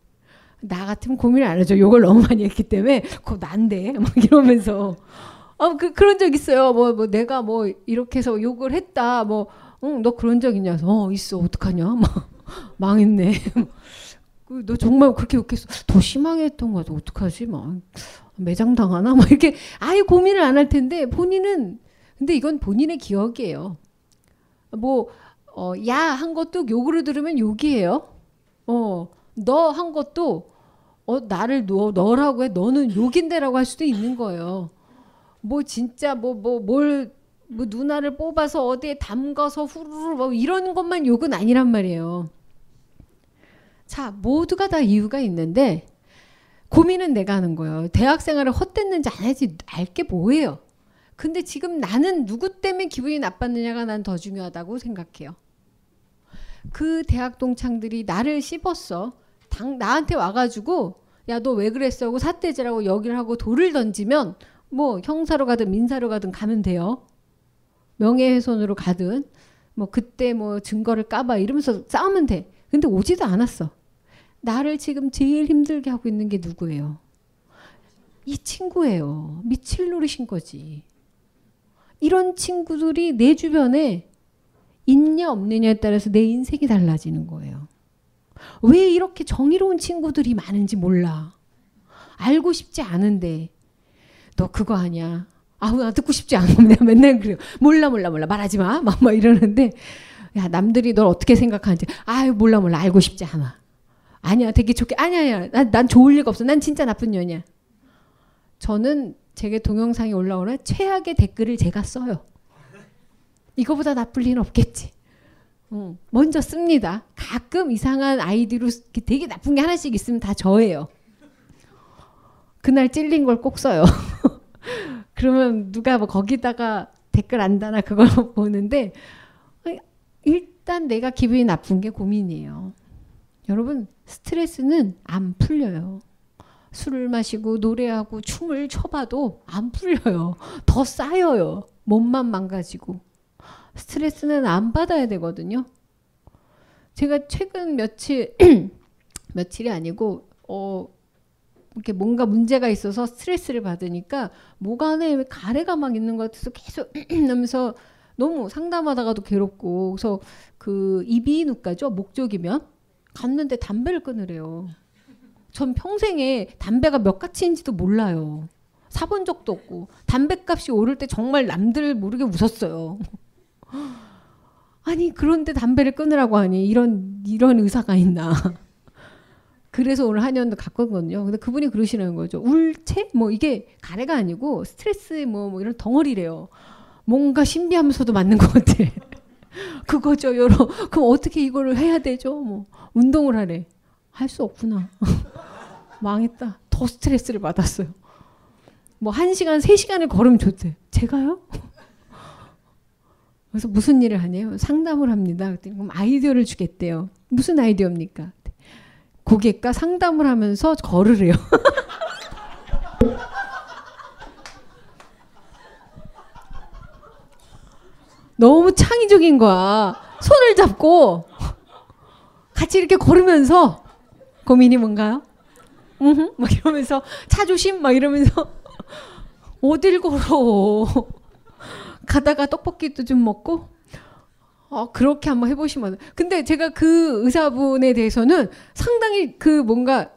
나 같으면 고민을 안 하죠. 욕을 너무 많이 했기 때문에 그거 난데 (laughs) 막 이러면서 어, 그, 그런 적 있어요. 뭐, 뭐, 내가 뭐, 이렇게 해서 욕을 했다. 뭐, 응, 너 그런 적 있냐? 어, 있어. 어떡하냐? 막, (laughs) 망했네. (laughs) 그, 너 정말 그렇게 욕했어. 더 심하게 했던 거야. 어떡하지? 막, 매장 당하나? 막 이렇게 아예 고민을 안 할 텐데, 본인은 근데 이건 본인의 기억이에요. 뭐, 어, 야, 한 것도 욕으로 들으면 욕이에요. 어, 너 한 것도, 어, 나를 너, 너라고 해. 너는 욕인데라고 할 수도 있는 거예요. 뭐, 진짜, 뭐, 뭐, 뭘, 뭐, 누나를 뽑아서 어디에 담가서 후루루, 뭐, 이런 것만 욕은 아니란 말이에요. 자, 모두가 다 이유가 있는데, 고민은 내가 하는 거예요. 대학 생활을 헛됐는지 안 했지 알게 뭐예요. 근데 지금 나는 누구 때문에 기분이 나빴느냐가 난 더 중요하다고 생각해요. 그 대학 동창들이 나를 씹었어. 당, 나한테 와가지고 야 너 왜 그랬어 하고 사태질하고 여기를 하고 돌을 던지면 뭐 형사로 가든 민사로 가든 가면 돼요. 명예훼손으로 가든 뭐 그때 뭐 증거를 까봐 이러면서 싸우면 돼. 근데 오지도 않았어. 나를 지금 제일 힘들게 하고 있는 게 누구예요? 이 친구예요. 미칠 노릇인 거지. 이런 친구들이 내 주변에 있냐 없느냐에 따라서 내 인생이 달라지는 거예요. 왜 이렇게 정의로운 친구들이 많은지 몰라. 알고 싶지 않은데 너 그거 아니야. 아우 나 듣고 싶지 않아. 내가 (laughs) 맨날 그래요. 몰라 몰라 몰라 말하지 마. 막, 막 이러는데 야 남들이 널 어떻게 생각하는지 아유 몰라 몰라 알고 싶지 않아. 아니야 되게 좋게 아니야 아니야 난, 난 좋을 리가 없어. 난 진짜 나쁜 년이야. 저는 제게 동영상이 올라오는 최악의 댓글을 제가 써요. 이거보다 나쁠 리는 없겠지. 응. 먼저 씁니다. 가끔 이상한 아이디로 되게 나쁜 게 하나씩 있으면 다 저예요. 그날 찔린 걸 꼭 써요. (laughs) 그러면 누가 뭐 거기다가 댓글 안 다나 그걸 (laughs) 보는데 일단 내가 기분이 나쁜 게 고민이에요. 여러분 스트레스는 안 풀려요. 술을 마시고 노래하고 춤을 춰봐도 안 풀려요. 더 쌓여요. 몸만 망가지고. 스트레스는 안 받아야 되거든요. 제가 최근 며칠 (clears throat) 며칠이 아니고 어 이렇게 뭔가 문제가 있어서 스트레스를 받으니까 목 안에 가래가 막 있는 것 같아서 계속 (clears throat) 하면서 너무 상담하다가도 괴롭고 그래서 그 이비인후과죠 목적이면 갔는데 담배를 끊으래요. 전 평생에 담배가 몇 가치인지도 몰라요. 사본 적도 없고 담배값이 오를 때 정말 남들 모르게 웃었어요. (gasps) 아니 그런데 담배를 끊으라고 하니 이런 이런 의사가 있나? (laughs) 그래서 오늘 한의원도 갔거든요. 근데 그분이 그러시는 거죠. 울체? 뭐 이게 가래가 아니고 스트레스 뭐, 뭐 이런 덩어리래요. 뭔가 신비하면서도 맞는 것 같아. (laughs) 그거죠, 여러. 그럼 어떻게 이거를 해야 되죠? 뭐 운동을 하래. 할 수 없구나. (laughs) 망했다. 더 스트레스를 받았어요. 뭐한 시간, 세 시간을 걸으면 좋대. 제가요? (laughs) 그래서 무슨 일을 하냐요? 상담을 합니다. 그럼 아이디어를 주겠대요. 무슨 아이디어입니까? 고객과 상담을 하면서 걸으래요. (laughs) 너무 창의적인 거야. 손을 잡고 같이 이렇게 걸으면서 고민이 뭔가요? 응, 막 이러면서 차 조심 막 이러면서 (laughs) 어딜 걸어. 가다가 떡볶이도 좀 먹고 어, 그렇게 한번 해보시면. 근데 제가 그 의사분에 대해서는 상당히 그 뭔가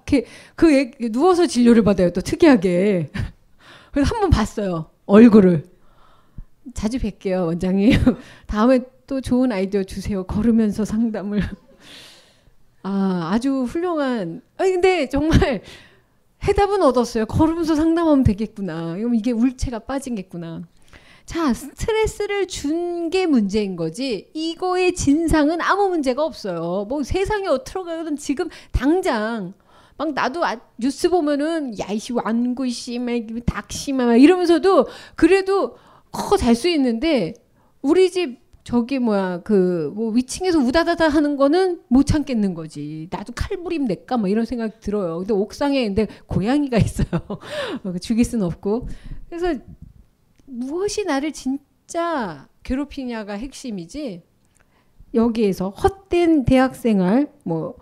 그 누워서 진료를 받아요. 또 특이하게. (laughs) 그래서 한 번 봤어요. 얼굴을. 자주 뵐게요, 원장님. (laughs) 다음에 또 좋은 아이디어 주세요. 걸으면서 상담을. 아, 아주 훌륭한. 아니, 근데 정말 해답은 얻었어요. 걸으면서 상담하면 되겠구나. 이게 울체가 빠진겠구나. 자, 스트레스를 준 게 문제인 거지. 이거의 진상은 아무 문제가 없어요. 뭐 세상에 어떻게 가든 지금 당장 막 나도 아, 뉴스 보면은 야이씨 완구씨 막 닥씨 막 이러면서도 그래도 커 잘 수 있는데 우리 집 저기 뭐야 그 뭐 위층에서 우다다다 하는 거는 못 참겠는 거지. 나도 칼부림 낼까 뭐 이런 생각 들어요. 근데 옥상에 근데 고양이가 있어요. (laughs) 죽일 수는 없고. 그래서 무엇이 나를 진짜 괴롭히냐가 핵심이지. 여기에서 헛된 대학생활 뭐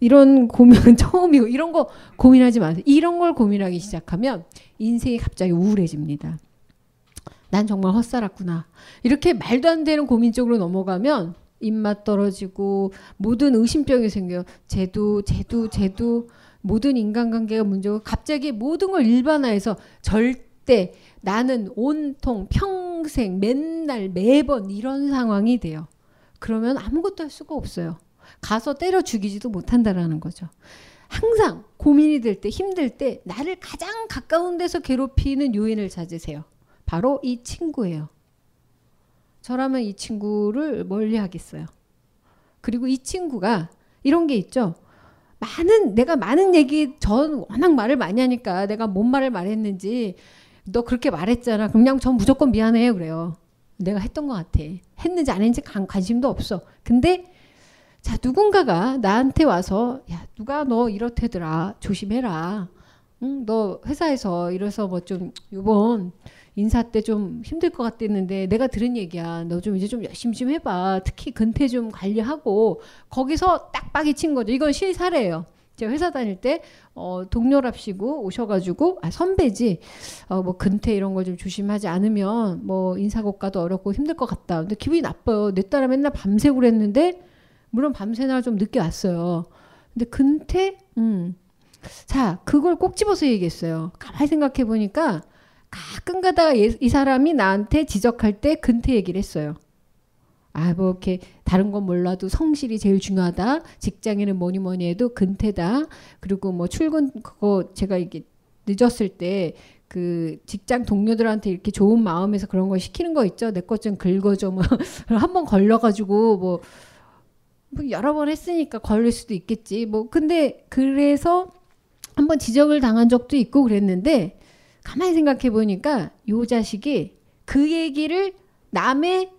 이런 고민은 (laughs) 처음이고 이런 거 고민하지 마세요. 이런 걸 고민하기 시작하면 인생이 갑자기 우울해집니다. 난 정말 헛살았구나. 이렇게 말도 안 되는 고민 쪽으로 넘어가면 입맛 떨어지고 모든 의심병이 생겨요. 쟤도 쟤도 쟤도 모든 인간관계가 문제고 갑자기 모든 걸 일반화해서 절대 나는 온통 평생 맨날 매번 이런 상황이 돼요. 그러면 아무것도 할 수가 없어요. 가서 때려 죽이지도 못한다라는 거죠. 항상 고민이 될 때, 힘들 때 나를 가장 가까운 데서 괴롭히는 요인을 찾으세요. 바로 이 친구예요. 저라면 이 친구를 멀리 하겠어요. 그리고 이 친구가 이런 게 있죠. 많은 내가 많은 얘기 전 워낙 말을 많이 하니까 내가 뭔 말을 말했는지 너 그렇게 말했잖아. 그냥 전 무조건 미안해요 그래요. 내가 했던 것 같아. 했는지 안 했는지 관, 관심도 없어. 근데 자 누군가가 나한테 와서 야 누가 너 이렇대더라 조심해라. 응, 너 회사에서 이래서 뭐 좀 요번 인사 때 좀 힘들 것 같았는데 내가 들은 얘기야. 너 좀 이제 좀 열심히 좀 해봐. 특히 근태 좀 관리하고 거기서 딱 빠기 친 거죠. 이건 실사례예요. 제가 회사 다닐 때 어, 동료랍시고 오셔가지고 아 선배지 어, 뭐 근태 이런 걸 좀 조심하지 않으면 뭐 인사고과도 어렵고 힘들 것 같다. 근데 기분이 나빠요. 내 딸은 맨날 밤새고 그랬는데 물론 밤새날 좀 늦게 왔어요. 근데 근태 음. 자 그걸 꼭 집어서 얘기했어요. 가만히 생각해 보니까 가끔 가다가 이 사람이 나한테 지적할 때 근태 얘기를 했어요. 아, 뭐 이렇게 다른 건 몰라도 성실이 제일 중요하다. 직장에는 뭐니 뭐니 해도 근태다. 그리고 뭐 출근 그거 제가 이게 늦었을 때 그 직장 동료들한테 이렇게 좋은 마음에서 그런 걸 시키는 거 있죠. 내 것 좀 긁어줘. 뭐 (laughs) 한 번 걸려가지고 뭐, 뭐 여러 번 했으니까 걸릴 수도 있겠지. 뭐 근데 그래서 한번 지적을 당한 적도 있고 그랬는데 가만히 생각해 보니까 요 자식이 그 얘기를 남의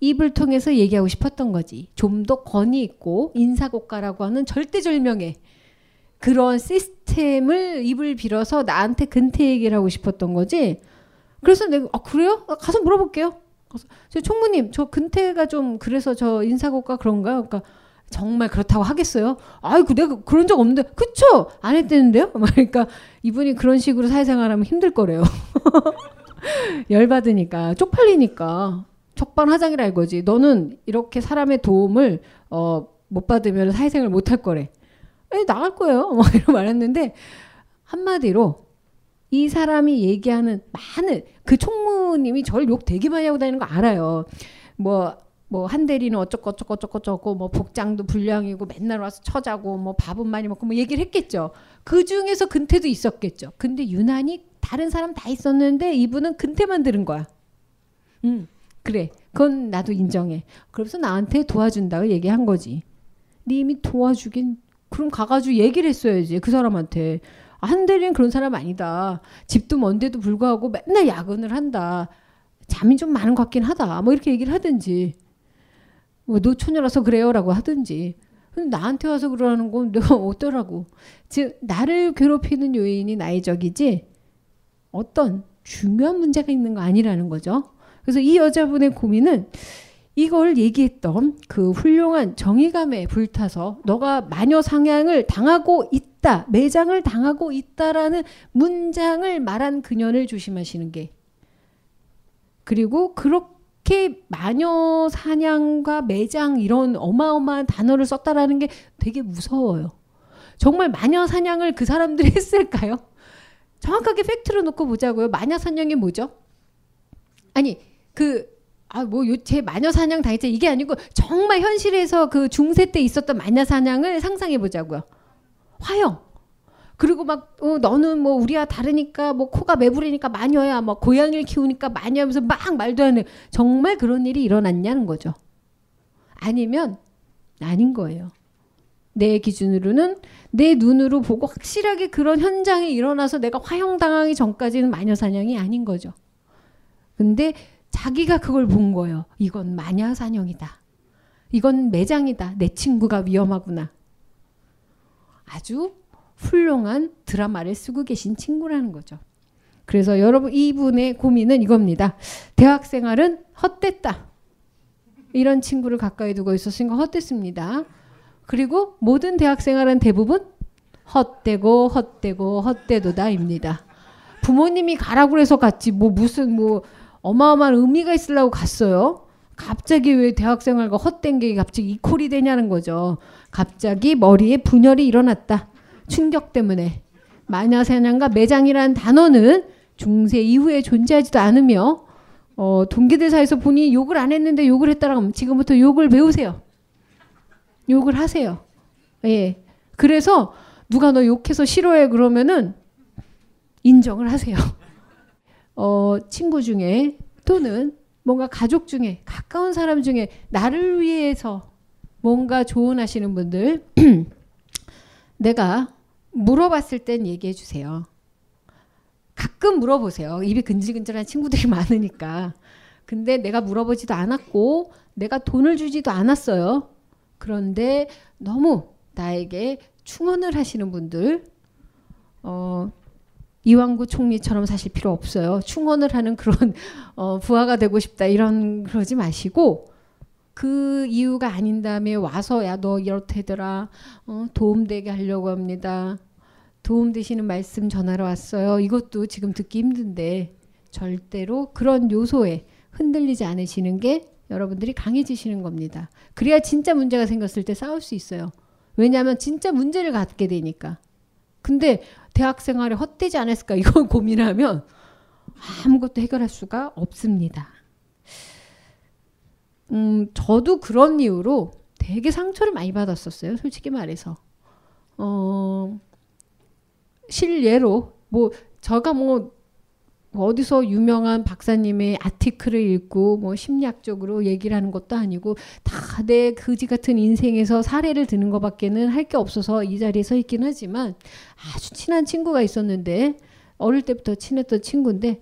입을 통해서 얘기하고 싶었던 거지. 좀 더 권위 있고 인사고가라고 하는 절대절명의 그런 시스템을 입을 빌어서 나한테 근태 얘기를 하고 싶었던 거지. 그래서 내가 아 그래요? 아, 가서 물어볼게요. 저 총무님 저 근태가 좀 그래서 저 인사고가 그런가? 그러니까 정말 그렇다고 하겠어요? 아이고 내가 그런 적 없는데 그쵸? 안 했대는데요? (laughs) 그러니까 이분이 그런 식으로 사회생활하면 힘들 거래요. (laughs) 열받으니까 쪽팔리니까 적반하장이라 이거지. 너는 이렇게 사람의 도움을 어, 못 받으면 사회생활 못 할 거래. 에 나갈 거예요. 뭐 (laughs) 이런 말했는데 한마디로 이 사람이 얘기하는 많은 그 총무님이 저를 욕 되게 많이 하고 다니는 거 알아요. 뭐 뭐 한 대리는 어쩌고 어쩌고 어쩌고 어쩌고 뭐 복장도 불량이고 맨날 와서 처자고 뭐 밥은 많이 먹고 뭐 얘기를 했겠죠. 그 중에서 근태도 있었겠죠. 근데 유난히 다른 사람 다 있었는데 이분은 근태만 들은 거야. 음. 그래. 그건 나도 인정해. 그러면서 나한테 도와준다고 얘기한 거지. 네 이미 도와주긴 그럼 가가지고 얘기를 했어야지 그 사람한테. 한 대리는 그런 사람 아니다. 집도 먼데도 불구하고 맨날 야근을 한다. 잠이 좀 많은 것 같긴 하다. 뭐 이렇게 얘기를 하든지. 뭐 노처녀라서 그래요라고 하든지. 나한테 와서 그러는 건 내가 (laughs) 어떠라고. 즉 나를 괴롭히는 요인이 나의 적이지 어떤 중요한 문제가 있는 거 아니라는 거죠. 그래서 이 여자분의 고민은 이걸 얘기했던 그 훌륭한 정의감에 불타서 너가 마녀 상향을 당하고 있다, 매장을 당하고 있다라는 문장을 말한 그녀를 조심하시는 게 그리고 그렇게 마녀 사냥과 매장 이런 어마어마한 단어를 썼다라는 게 되게 무서워요. 정말 마녀 사냥을 그 사람들이 (laughs) 했을까요? 정확하게 팩트로 놓고 보자고요. 마녀 사냥이 뭐죠? 아니 그 아뭐제 마녀 사냥 당했죠 이게 아니고 정말 현실에서 그 중세 때 있었던 마녀 사냥을 상상해 보자고요. 화형. 그리고 막 어, 너는 뭐 우리와 다르니까 뭐 코가 매부리니까 마녀야 뭐 고양이를 키우니까 마녀 하면서 막 말도 안 해. 정말 그런 일이 일어났냐는 거죠. 아니면 아닌 거예요. 내 기준으로는 내 눈으로 보고 확실하게 그런 현장이 일어나서 내가 화형당하기 전까지는 마녀 사냥이 아닌 거죠. 근데 자기가 그걸 본 거예요. 이건 마녀 사냥이다. 이건 매장이다. 내 친구가 위험하구나. 아주 훌륭한 드라마를 쓰고 계신 친구라는 거죠. 그래서 여러분 이분의 고민은 이겁니다. 대학 생활은 헛됐다. 이런 친구를 가까이 두고 있었으니까 헛됐습니다. 그리고 모든 대학 생활은 대부분 헛되고 헛되고 헛되도다입니다. 부모님이 가라고 해서 갔지 뭐 무슨 뭐 어마어마한 의미가 있으려고 갔어요. 갑자기 왜 대학 생활과 헛된 게 갑자기 이콜이 되냐는 거죠. 갑자기 머리에 분열이 일어났다. 충격 때문에. 마녀사냥과 매장이라는 단어는 중세 이후에 존재하지도 않으며 어, 동기들 사이에서 보니 욕을 안 했는데 욕을 했다라고 지금부터 욕을 배우세요. 욕을 하세요. 예. 그래서 누가 너 욕해서 싫어해 그러면은 인정을 하세요. (laughs) 어, 친구 중에 또는 뭔가 가족 중에 가까운 사람 중에 나를 위해서 뭔가 조언하시는 분들 (clears throat) 내가 물어봤을 땐 얘기해 주세요. 가끔 물어보세요. 입이 근질근질한 친구들이 (laughs) 많으니까. 근데 내가 물어보지도 않았고 내가 돈을 주지도 않았어요. 그런데 너무 나에게 충원을 하시는 분들 어, 이왕구 총리처럼 사실 필요 없어요. 충원을 하는 그런 (laughs) 어, 부하가 되고 싶다 이런 그러지 마시고 그 이유가 아닌 다음에 와서 야 너 이렇대더라 어, 도움되게 하려고 합니다. 도움 되시는 말씀 전하러 왔어요. 이것도 지금 듣기 힘든데 절대로 그런 요소에 흔들리지 않으시는 게 여러분들이 강해지시는 겁니다. 그래야 진짜 문제가 생겼을 때 싸울 수 있어요. 왜냐하면 진짜 문제를 갖게 되니까. 근데 대학 생활에 헛되지 않았을까 이걸 (laughs) 고민하면 아무것도 해결할 수가 없습니다. 음, 저도 그런 이유로 되게 상처를 많이 받았었어요. 솔직히 말해서. 어, 실례로 뭐 저가 뭐 어디서 유명한 박사님의 아티클을 읽고 뭐 심리학적으로 얘기를 하는 것도 아니고 다내 그지 같은 인생에서 사례를 드는 것밖에는 할 게 없어서 이 자리에 서 있긴 하지만 아주 친한 친구가 있었는데 어릴 때부터 친했던 친구인데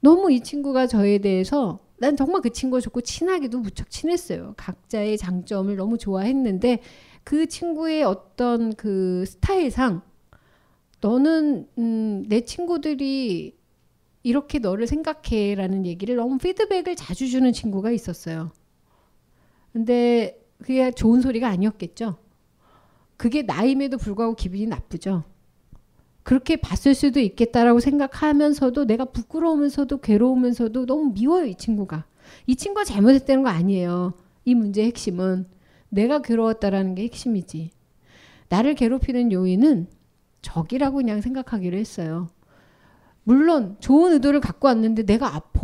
너무 이 친구가 저에 대해서 난 정말 그 친구가 좋고 친하기도 무척 친했어요. 각자의 장점을 너무 좋아했는데 그 친구의 어떤 그 스타일상 너는 음, 내 친구들이 이렇게 너를 생각해라는 얘기를 너무 피드백을 자주 주는 친구가 있었어요. 근데 그게 좋은 소리가 아니었겠죠. 그게 나임에도 불구하고 기분이 나쁘죠. 그렇게 봤을 수도 있겠다라고 생각하면서도 내가 부끄러우면서도 괴로우면서도 너무 미워요, 이 친구가. 이 친구가 잘못했다는 거 아니에요. 이 문제의 핵심은 내가 괴로웠다라는 게 핵심이지. 나를 괴롭히는 요인은 적이라고 그냥 생각하기로 했어요. 물론 좋은 의도를 갖고 왔는데 내가 아파.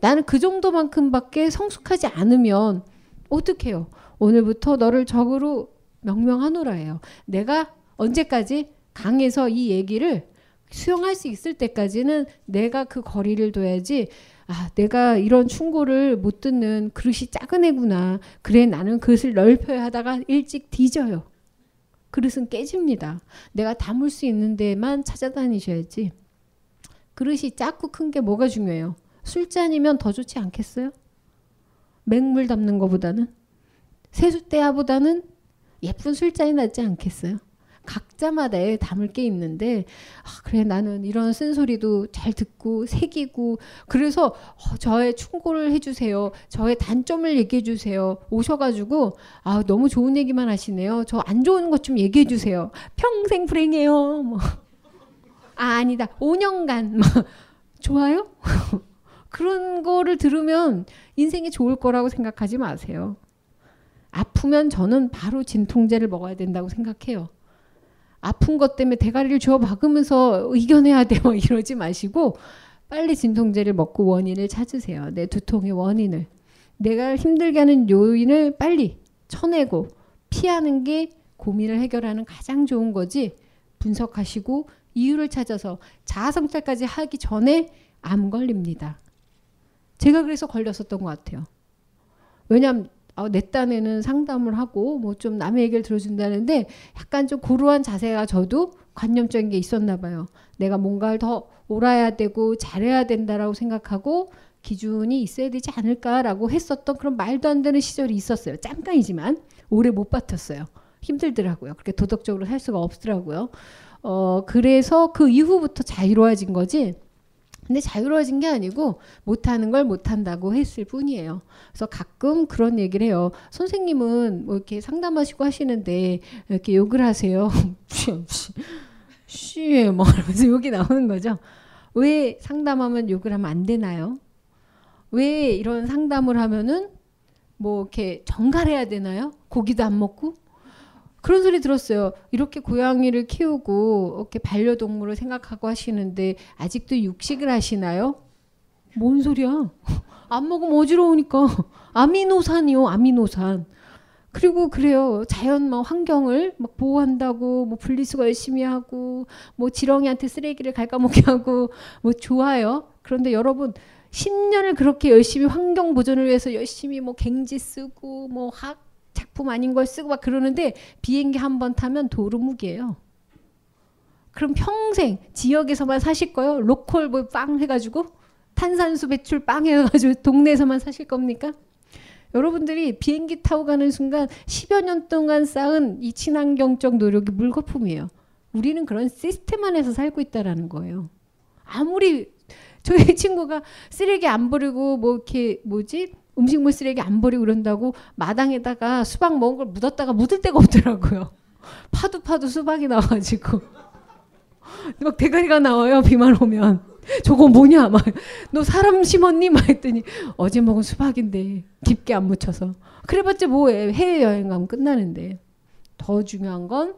나는 그 정도만큼밖에 성숙하지 않으면 어떡해요. 오늘부터 너를 적으로 명명하노라예요. 내가 언제까지 강해서 이 얘기를 수용할 수 있을 때까지는 내가 그 거리를 둬야지 아, 내가 이런 충고를 못 듣는 그릇이 작은 애구나. 그래, 나는 그릇을 넓혀야 하다가 일찍 뒤져요. 그릇은 깨집니다. 내가 담을 수 있는 데만 찾아다니셔야지. 그릇이 작고 큰 게 뭐가 중요해요? 술잔이면 더 좋지 않겠어요? 맹물 담는 것보다는 세숫대야보다는 예쁜 술잔이 낫지 않겠어요? 각자마다의 담을 게 있는데 아, 그래 나는 이런 쓴소리도 잘 듣고 새기고 그래서 어, 저의 충고를 해주세요. 저의 단점을 얘기해 주세요. 오셔가지고 아 너무 좋은 얘기만 하시네요. 저 안 좋은 것 좀 얘기해 주세요. 평생 불행해요. 뭐. 아 아니다. 5년간. 뭐. 좋아요? (laughs) 그런 거를 들으면 인생이 좋을 거라고 생각하지 마세요. 아프면 저는 바로 진통제를 먹어야 된다고 생각해요. 아픈 것 때문에 대가리를 주워 박으면서 이겨내야 돼. 뭐 이러지 마시고 빨리 진통제를 먹고 원인을 찾으세요. 내 두통의 원인을. 내가 힘들게 하는 요인을 빨리 쳐내고 피하는 게 고민을 해결하는 가장 좋은 거지. 분석하시고 이유를 찾아서 자아성찰까지 하기 전에 암 걸립니다. 제가 그래서 걸렸었던 것 같아요. 왜냐하면 어, 내 딴에는 상담을 하고 뭐 좀 남의 얘기를 들어준다는데 약간 좀 고루한 자세가 저도 관념적인 게 있었나 봐요. 내가 뭔가를 더 옳아야 되고 잘해야 된다라고 생각하고 기준이 있어야 되지 않을까라고 했었던 그런 말도 안 되는 시절이 있었어요. 잠깐이지만 오래 못 버텼어요. 힘들더라고요. 그렇게 도덕적으로 살 수가 없더라고요. 어, 그래서 그 이후부터 자유로워진 거지. 근데 자유로워진 게 아니고 못하는 걸 못한다고 했을 뿐이에요. 그래서 가끔 그런 얘기를 해요. 선생님은 뭐 이렇게 상담하시고 하시는데 이렇게 욕을 하세요. (laughs) 쉬, 뭐 이러면서 욕이 나오는 거죠. 왜 상담하면 욕을 하면 안 되나요? 왜 이런 상담을 하면은 뭐 이렇게 정갈해야 되나요? 고기도 안 먹고? 그런 소리 들었어요. 이렇게 고양이를 키우고 이렇게 반려동물을 생각하고 하시는데 아직도 육식을 하시나요? 뭔 소리야? (laughs) 안 먹으면 어지러우니까. 아미노산이요, 아미노산. 그리고 그래요. 자연 막 환경을 막 보호한다고 뭐 분리수거 열심히 하고 뭐 지렁이한테 쓰레기를 갉아먹게 하고 뭐 좋아요. 그런데 여러분 10년을 그렇게 열심히 환경 보존을 위해서 열심히 뭐 갱지 쓰고 뭐 학 작품 아닌 걸 쓰고 막 그러는데 비행기 한 번 타면 도루묵이에요. 그럼 평생 지역에서만 사실 거요? 로컬 뭐 빵 해가지고 탄산수 배출 빵 해가지고 동네에서만 사실 겁니까? 여러분들이 비행기 타고 가는 순간 10여 년 동안 쌓은 이 친환경적 노력이 물거품이에요. 우리는 그런 시스템 안에서 살고 있다라는 거예요. 아무리 저희 (laughs) 친구가 쓰레기 안 버리고 뭐 이렇게 뭐지 음식물 쓰레기 안 버리고 그런다고 마당에다가 수박 먹은 걸 묻었다가 묻을 데가 없더라고요. (laughs) 파도 파도 수박이 나와가지고. (laughs) 막 대가리가 나와요 비만 오면. (laughs) 저거 뭐냐? 막. 너 사람 심었니? 막 했더니 어제 먹은 수박인데 깊게 안 묻혀서. 그래봤자 뭐해? 해외 여행 가면 끝나는데. 더 중요한 건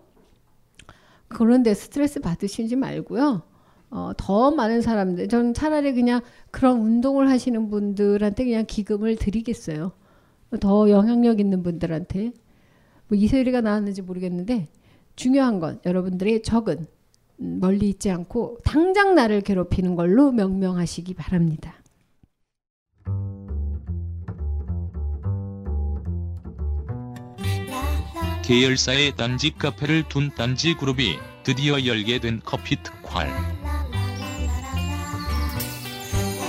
그런데 스트레스 받으시지 말고요. 어, 더 많은 사람들, 저는 차라리 그냥 그런 운동을 하시는 분들한테 그냥 기금을 드리겠어요. 더 영향력 있는 분들한테. 뭐 이세리가 나왔는지 모르겠는데 중요한 건 여러분들의 적은 음, 멀리 있지 않고 당장 나를 괴롭히는 걸로 명명하시기 바랍니다. 계열사의 딴지 카페를 둔 딴지 그룹이 드디어 열게 된 커피 특활.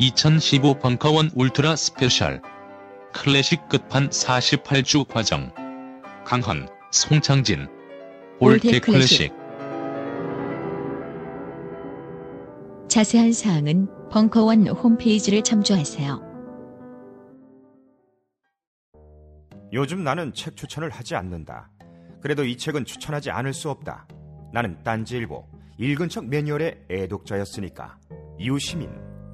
(2015) 벙커원 울트라 스페셜 클래식 끝판 48주 과정 강헌, 송창진 올테 클래식 자세한 사항은 벙커원 홈페이지를 참조하세요. 요즘 나는 책 추천을 하지 않는다. 그래도 이 책은 추천하지 않을 수 없다. 나는 딴지일보 읽은 척 매뉴얼의 애독자였으니까. 이웃시민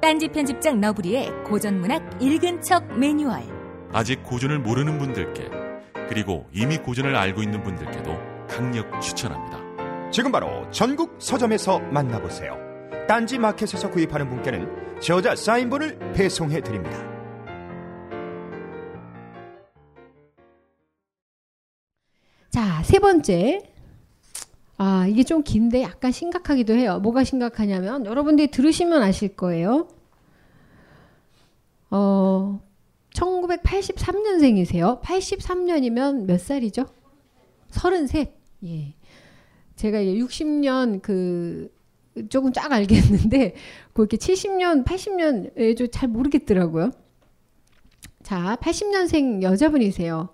딴지 편집장 너브리의 고전문학 읽은 척 매뉴얼. 아직 고전을 모르는 분들께 그리고 이미 고전을 알고 있는 분들께도 강력 추천합니다. 지금 바로 전국 서점에서 만나보세요. 딴지 마켓에서 구입하는 분께는 저자 사인본을 배송해 드립니다. 자, 세 번째. 아, 이게 좀 긴데 약간 심각하기도 해요. 뭐가 심각하냐면 여러분들이 들으시면 아실 거예요. 어, 1983년생이세요. 83년이면 몇 살이죠? 33. 예. 제가 60년 그 조금 쫙 알겠는데 (laughs) 그렇게 70년, 80년 잘 모르겠더라고요. 자, 80년생 여자분이세요.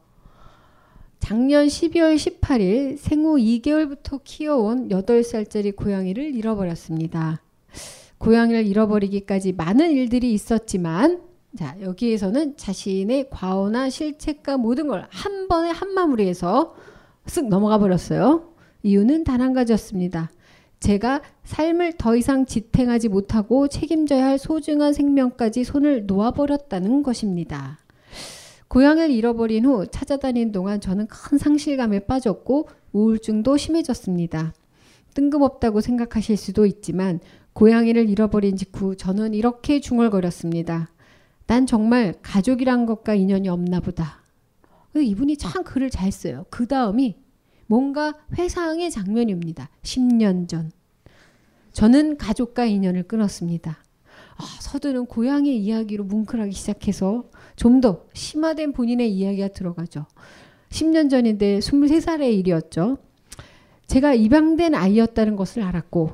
작년 12월 18일 생후 2개월부터 키워온 8살짜리 고양이를 잃어버렸습니다. 고양이를 잃어버리기까지 많은 일들이 있었지만 자, 여기에서는 자신의 과오나 실책과 모든 걸 한 번에 한 마무리해서 쓱 넘어가 버렸어요. 이유는 단 한 가지였습니다. 제가 삶을 더 이상 지탱하지 못하고 책임져야 할 소중한 생명까지 손을 놓아버렸다는 것입니다. 고향을 잃어버린 후 찾아다닌 동안 저는 큰 상실감에 빠졌고 우울증도 심해졌습니다. 뜬금없다고 생각하실 수도 있지만 고양이를 잃어버린 직후 저는 이렇게 중얼거렸습니다. 난 정말 가족이란 것과 인연이 없나 보다. 이분이 참 글을 잘 써요. 그 다음이 뭔가 회상의 장면입니다. 10년 전. 저는 가족과 인연을 끊었습니다. 아, 서두는 고양이 이야기로 뭉클하기 시작해서 좀 더 심화된 본인의 이야기가 들어가죠. 10년 전인데 23살의 일이었죠. 제가 입양된 아이였다는 것을 알았고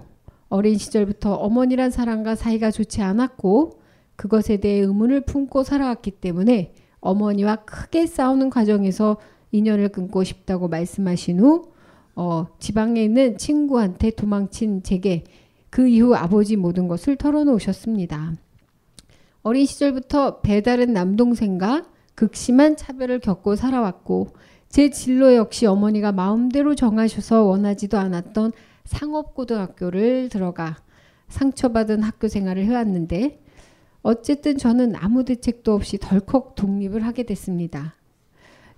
어린 시절부터 어머니란 사람과 사이가 좋지 않았고 그것에 대해 의문을 품고 살아왔기 때문에 어머니와 크게 싸우는 과정에서 인연을 끊고 싶다고 말씀하신 후 어, 지방에 있는 친구한테 도망친 제게 그 이후 아버지 모든 것을 털어놓으셨습니다. 어린 시절부터 배다른 남동생과 극심한 차별을 겪고 살아왔고 제 진로 역시 어머니가 마음대로 정하셔서 원하지도 않았던 상업고등학교를 들어가 상처받은 학교 생활을 해왔는데 어쨌든 저는 아무 대책도 없이 덜컥 독립을 하게 됐습니다.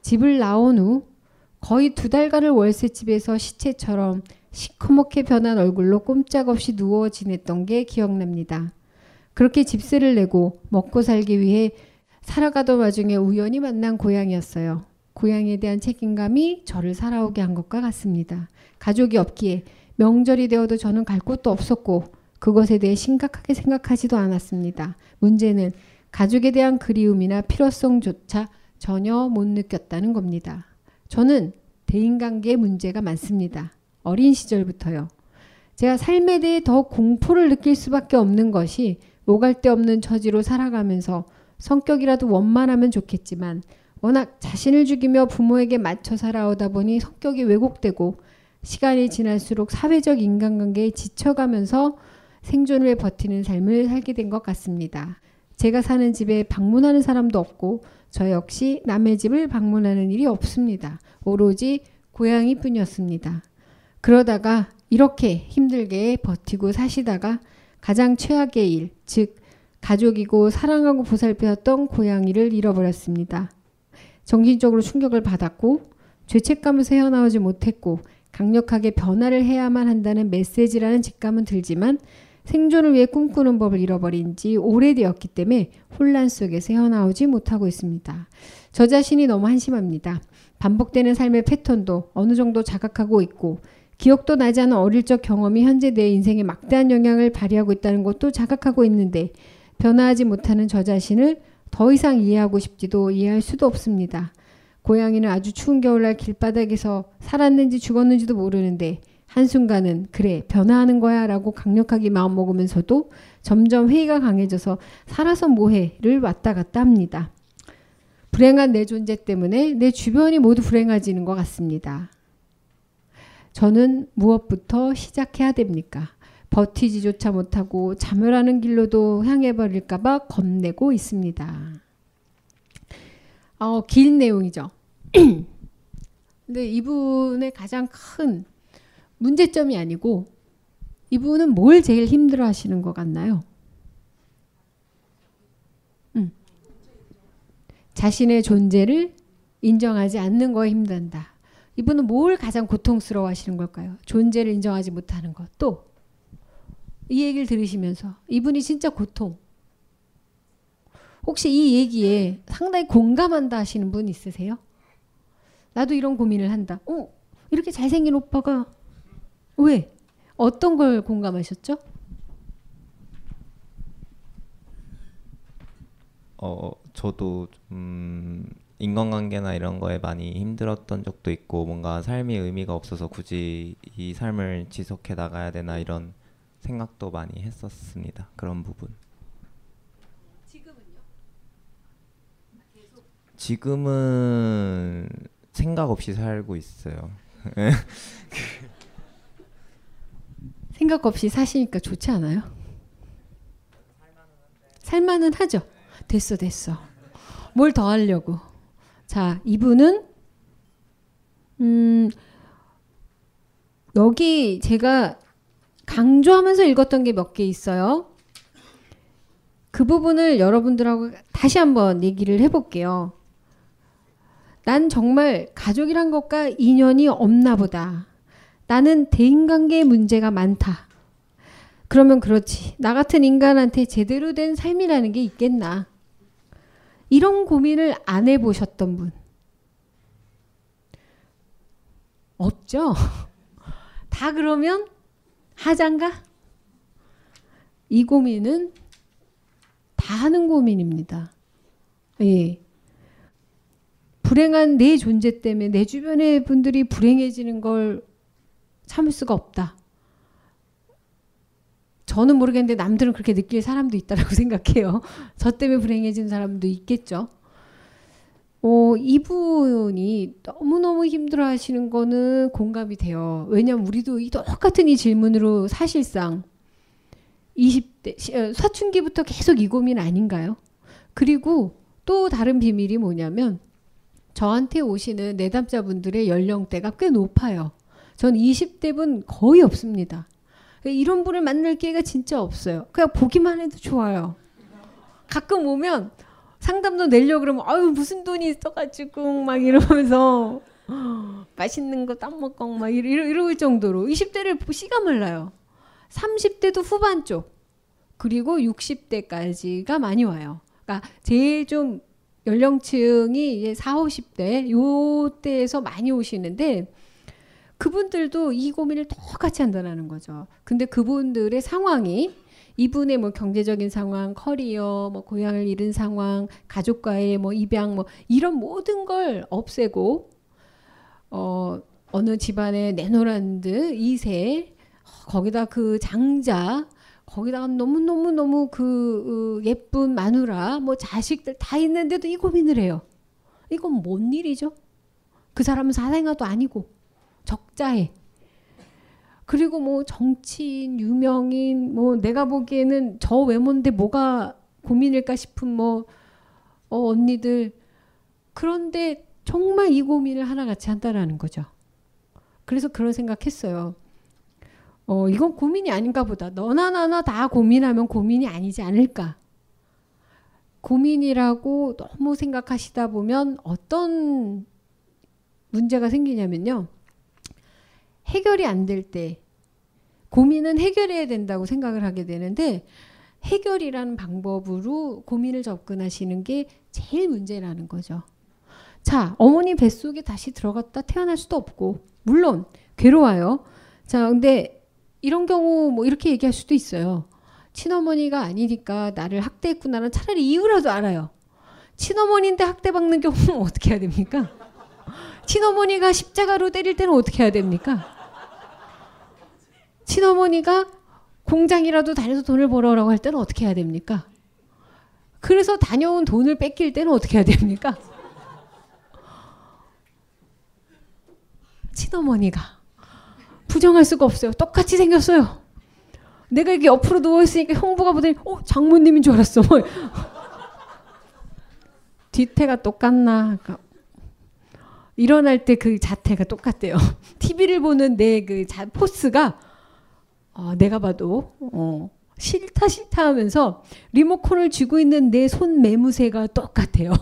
집을 나온 후 거의 두 달간을 월세집에서 시체처럼 시커멓게 변한 얼굴로 꼼짝없이 누워 지냈던 게 기억납니다. 그렇게 집세를 내고 먹고 살기 위해 살아가던 와중에 우연히 만난 고양이였어요. 고양이에 대한 책임감이 저를 살아오게 한 것과 같습니다. 가족이 없기에 명절이 되어도 저는 갈 곳도 없었고 그것에 대해 심각하게 생각하지도 않았습니다. 문제는 가족에 대한 그리움이나 필요성조차 전혀 못 느꼈다는 겁니다. 저는 대인관계에 문제가 많습니다. 어린 시절부터요. 제가 삶에 대해 더 공포를 느낄 수밖에 없는 것이 오갈 데 없는 처지로 살아가면서 성격이라도 원만하면 좋겠지만 워낙 자신을 죽이며 부모에게 맞춰 살아오다 보니 성격이 왜곡되고 시간이 지날수록 사회적 인간관계에 지쳐가면서 생존을 위해 버티는 삶을 살게 된 것 같습니다. 제가 사는 집에 방문하는 사람도 없고 저 역시 남의 집을 방문하는 일이 없습니다. 오로지 고양이 뿐이었습니다. 그러다가 이렇게 힘들게 버티고 사시다가 가장 최악의 일, 즉 가족이고 사랑하고 보살펴왔던 고양이를 잃어버렸습니다. 정신적으로 충격을 받았고 죄책감에서 헤어나오지 못했고 강력하게 변화를 해야만 한다는 메시지라는 직감은 들지만 생존을 위해 꿈꾸는 법을 잃어버린 지 오래되었기 때문에 혼란 속에서 헤어나오지 못하고 있습니다. 저 자신이 너무 한심합니다. 반복되는 삶의 패턴도 어느 정도 자각하고 있고 기억도 나지 않은 어릴 적 경험이 현재 내 인생에 막대한 영향을 발휘하고 있다는 것도 자각하고 있는데 변화하지 못하는 저 자신을 더 이상 이해하고 싶지도 이해할 수도 없습니다. 고양이는 아주 추운 겨울날 길바닥에서 살았는지 죽었는지도 모르는데 한순간은 그래 변화하는 거야 라고 강력하게 마음먹으면서도 점점 회의가 강해져서 살아서 뭐해를 왔다 갔다 합니다. 불행한 내 존재 때문에 내 주변이 모두 불행해지는 것 같습니다. 저는 무엇부터 시작해야 됩니까? 버티지조차 못하고 자멸하는 길로도 향해 버릴까봐 겁내고 있습니다. 어, 긴 내용이죠. (clears throat) 근데 이분의 가장 큰 문제점이 아니고 이분은 뭘 제일 힘들어 하시는 것 같나요? 음. 자신의 존재를 인정하지 않는 거에 힘든다. 이분은 뭘 가장 고통스러워 하시는 걸까요? 존재를 인정하지 못하는 것. 또, 이 얘기를 들으시면서 이분이 진짜 고통. 혹시 이 얘기에 상당히 공감한다 하시는 분 있으세요? 나도 이런 고민을 한다. 어, 이렇게 잘생긴 오빠가 왜? 어떤 걸 공감하셨죠? 어, 저도 음, 인간관계나 이런 거에 많이 힘들었던 적도 있고 뭔가 삶이 의미가 없어서 굳이 이 삶을 지속해 나가야 되나 이런 생각도 많이 했었습니다. 그런 부분. 지금은요? 지금은 생각 없이 살고 있어요. (laughs) 생각 없이 사시니까 좋지 않아요? 살만은 하죠. 됐어, 됐어. 뭘 더 하려고? 자, 이분은 음 여기 제가 강조하면서 읽었던 게 몇 개 있어요. 그 부분을 여러분들하고 다시 한번 얘기를 해볼게요. 난 정말 가족이란 것과 인연이 없나 보다. 나는 대인관계에 문제가 많다. 그러면 그렇지. 나 같은 인간한테 제대로 된 삶이라는 게 있겠나. 이런 고민을 안 해보셨던 분. 없죠? (laughs) 다 그러면 하장가? 이 고민은 다 하는 고민입니다. 예. 불행한 내 존재 때문에 내 주변의 분들이 불행해지는 걸 참을 수가 없다. 저는 모르겠는데 남들은 그렇게 느낄 사람도 있다라고 (laughs) 생각해요. 저 때문에 불행해진 사람도 있겠죠. 어, 이분이 너무너무 힘들어 하시는 거는 공감이 돼요. 왜냐면 우리도 이 똑같은 이 질문으로 사실상 20대, 어, 사춘기부터 계속 이 고민 아닌가요? 그리고 또 다른 비밀이 뭐냐면 저한테 오시는 내담자분들의 연령대가 꽤 높아요. 전 20대 분 거의 없습니다. 이런 분을 만날 기회가 진짜 없어요. 그냥 보기만 해도 좋아요. 가끔 오면 상담도 내려고 그러면 아유 무슨 돈이 있어가지고 막 이러면서 (gasps) 맛있는 거딱 먹고 막 이러, 이럴 정도로 20대를 씨가 말라요. 30대도 후반 쪽 그리고 60대까지가 많이 와요. 그러니까 제일 좀 연령층이 이제 4, 50대 요 때에서 많이 오시는데 그분들도 이 고민을 똑같이 한다는 거죠. 근데 그분들의 상황이 이분의 뭐 경제적인 상황, 커리어, 뭐 고향을 잃은 상황, 가족과의 뭐 입양 뭐 이런 모든 걸 없애고 어 어느 집안에 네노란드 2세 거기다 그 장자 거기다가 너무너무너무 그 어, 예쁜 마누라 뭐 자식들 다 있는데도 이 고민을 해요. 이건 뭔 일이죠? 그 사람은 사생아도 아니고 적자해. 그리고 뭐 정치인, 유명인, 뭐 내가 보기에는 저 외모인데 뭐가 고민일까 싶은 뭐 어, 언니들 그런데 정말 이 고민을 하나같이 한다라는 거죠. 그래서 그런 생각했어요. 어, 이건 고민이 아닌가 보다. 너나 나나 다 고민하면 고민이 아니지 않을까. 고민이라고 너무 생각하시다 보면 어떤 문제가 생기냐면요. 해결이 안 될 때, 고민은 해결해야 된다고 생각을 하게 되는데, 해결이라는 방법으로 고민을 접근하시는 게 제일 문제라는 거죠. 자, 어머니 뱃속에 다시 들어갔다 태어날 수도 없고, 물론 괴로워요. 자, 근데 이런 경우 뭐 이렇게 얘기할 수도 있어요. 친어머니가 아니니까 나를 학대했구나는 차라리 이유라도 알아요. 친어머니인데 학대받는 경우는 어떻게 해야 됩니까? 친어머니가 십자가로 때릴 때는 어떻게 해야 됩니까? 친어머니가 공장이라도 다녀서 돈을 벌어라고 할 때는 어떻게 해야 됩니까? 그래서 다녀온 돈을 뺏길 때는 어떻게 해야 됩니까? 친어머니가 부정할 수가 없어요. 똑같이 생겼어요. 내가 이렇게 옆으로 누워 있으니까 형부가 보더니 어 장모님인 줄 알았어. 뭐. 뒤태가 똑같나? 그러니까 일어날 때 그 자태가 똑같대요. (laughs) TV를 보는 내 그 포스가 어, 내가 봐도 어, 싫다 싫다 하면서 리모컨을 쥐고 있는 내 손 매무새가 똑같아요.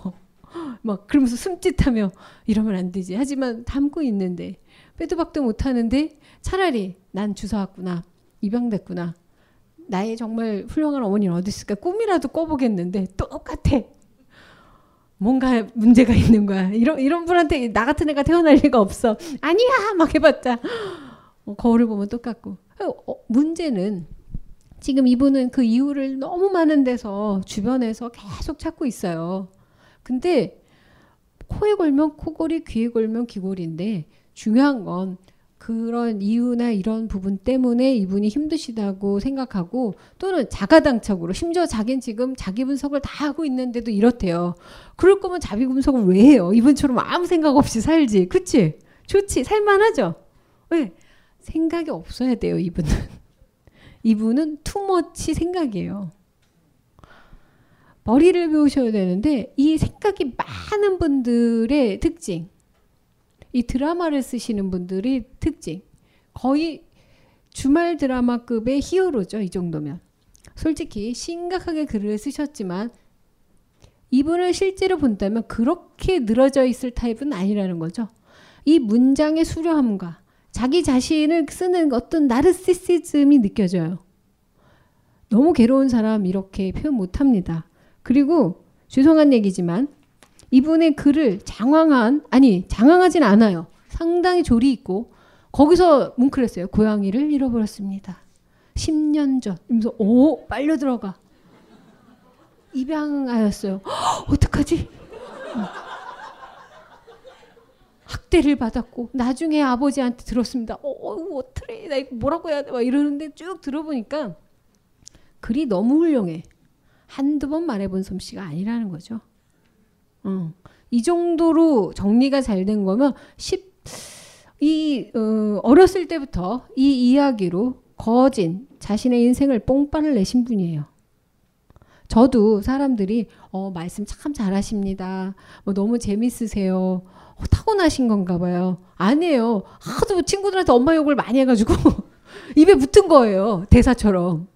(laughs) 막 그러면서 숨짓하며 이러면 안 되지. 하지만 담고 있는데 빼도 박도 못 하는데 차라리 난 주워왔구나. 입양됐구나. 나의 정말 훌륭한 어머니는 어디 있을까? 꿈이라도 꿔보겠는데 똑같아. 뭔가 문제가 있는 거야. 이런 이런 분한테 나 같은 애가 태어날 리가 없어. 아니야 막 해봤자 어, 거울을 보면 똑같고. 어, 문제는 지금 이분은 그 이유를 너무 많은 데서 주변에서 계속 찾고 있어요. 근데 코에 걸면 코골이, 귀에 걸면 귀골인데 중요한 건 그런 이유나 이런 부분 때문에 이분이 힘드시다고 생각하고 또는 자가당착으로 심지어 자기는 지금 자기 분석을 다 하고 있는데도 이렇대요. 그럴 거면 자기 분석을 왜 해요? 이분처럼 아무 생각 없이 살지. 그치? 좋지. 살만하죠? 왜? 생각이 없어야 돼요, 이분은. (laughs) 이분은 투머치 생각이에요. 머리를 배우셔야 되는데 이 생각이 많은 분들의 특징. 이 드라마를 쓰시는 분들이 특징. 거의 주말 드라마급의 히어로죠. 이 정도면. 솔직히 심각하게 글을 쓰셨지만 이분을 실제로 본다면 그렇게 늘어져 있을 타입은 아니라는 거죠. 이 문장의 수려함과 자기 자신을 쓰는 어떤 나르시시즘이 느껴져요. 너무 괴로운 사람 이렇게 표현 못 합니다. 그리고 죄송한 얘기지만 이분의 글을 장황한 아니 장황하진 않아요. 상당히 조리 있고 거기서 뭉클했어요. 고양이를 잃어버렸습니다. 10년 전. 이러면서 오 빨려 들어가. 입양하였어요. (gasps) 어떡하지? 학대를 받았고 나중에 아버지한테 들었습니다. 어, 어 어떡해 나 이거 뭐라고 해야 돼? 막 이러는데 쭉 들어보니까 글이 너무 훌륭해. 한두 번 말해본 솜씨가 아니라는 거죠. 어. 이 정도로 정리가 잘 된 거면 10, 이 어, 어렸을 때부터 이 이야기로 거진 자신의 인생을 뽕빠를 내신 분이에요. 저도 사람들이 어, 말씀 참 잘하십니다. 뭐 너무 재밌으세요. 어, 타고나신 건가 봐요. 아니에요. 하도 친구들한테 엄마 욕을 많이 해가지고 (laughs) 입에 붙은 거예요. 대사처럼.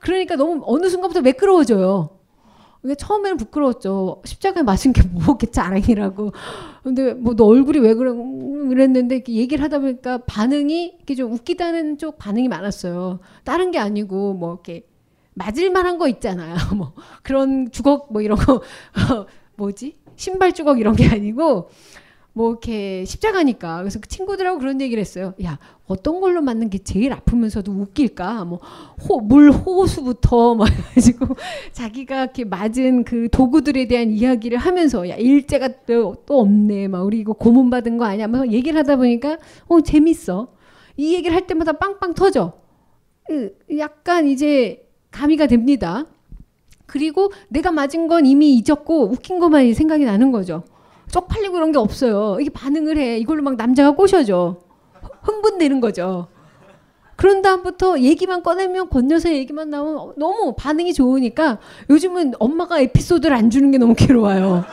그러니까 너무 어느 순간부터 매끄러워져요. 처음에는 부끄러웠죠. 십자가에 맞은 게 뭐겠지 자랑이라고. 근데 뭐 너 얼굴이 왜 그래 그랬는데 얘기를 하다 보니까 반응이 이렇게 좀 웃기다는 쪽 반응이 많았어요. 다른 게 아니고 뭐 이렇게 맞을 만한 거 있잖아요. (laughs) 뭐 그런 주걱 뭐 이런 거 (laughs) 뭐지 신발 주걱 이런 게 아니고 뭐 이렇게 십자가니까 그래서 그 친구들하고 그런 얘기를 했어요. 야 어떤 걸로 맞는 게 제일 아프면서도 웃길까? 뭐물 호수부터 막 해가지고 (laughs) 자기가 이렇게 맞은 그 도구들에 대한 이야기를 하면서 야 일제가 또, 또 없네. 막 우리 이거 고문 받은 거 아니야? 막 얘기를 하다 보니까 어 재밌어. 이 얘기를 할 때마다 빵빵 터져. 약간 이제 가미가 됩니다. 그리고 내가 맞은 건 이미 잊었고 웃긴 것만 생각이 나는 거죠. 쪽팔리고 이런 게 없어요. 이게 반응을 해. 이걸로 막 남자가 꼬셔져. 흥분되는 거죠. 그런 다음부터 얘기만 꺼내면 권여사 얘기만 나오면 너무 반응이 좋으니까 요즘은 엄마가 에피소드를 안 주는 게 너무 괴로워요.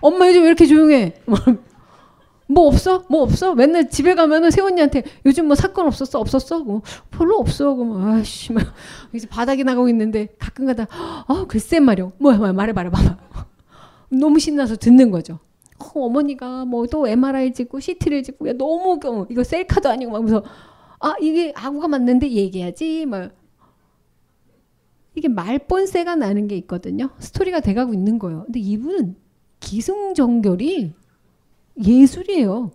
엄마 요즘 왜 이렇게 조용해? (laughs) 뭐 없어? 뭐 없어? 맨날 집에 가면은 세훈이한테 요즘 뭐 사건 없었어? 없었어? 뭐 별로 없어. 그럼 아씨 막 이제 바닥이 나가고 있는데 가끔가다 아 글쎄 말이야. 뭐야 말해 말해 봐봐. 너무 신나서 듣는 거죠. 어, 머니가 뭐 또 MRI 찍고 CT를 찍고 야 너무 경우 이거 셀카도 아니고 막 무서 아 이게 아구가 맞는데 얘기하지 막 이게 말본세가 나는 게 있거든요. 스토리가 돼가고 있는 거예요. 근데 이분은 기승전결이 예술이에요.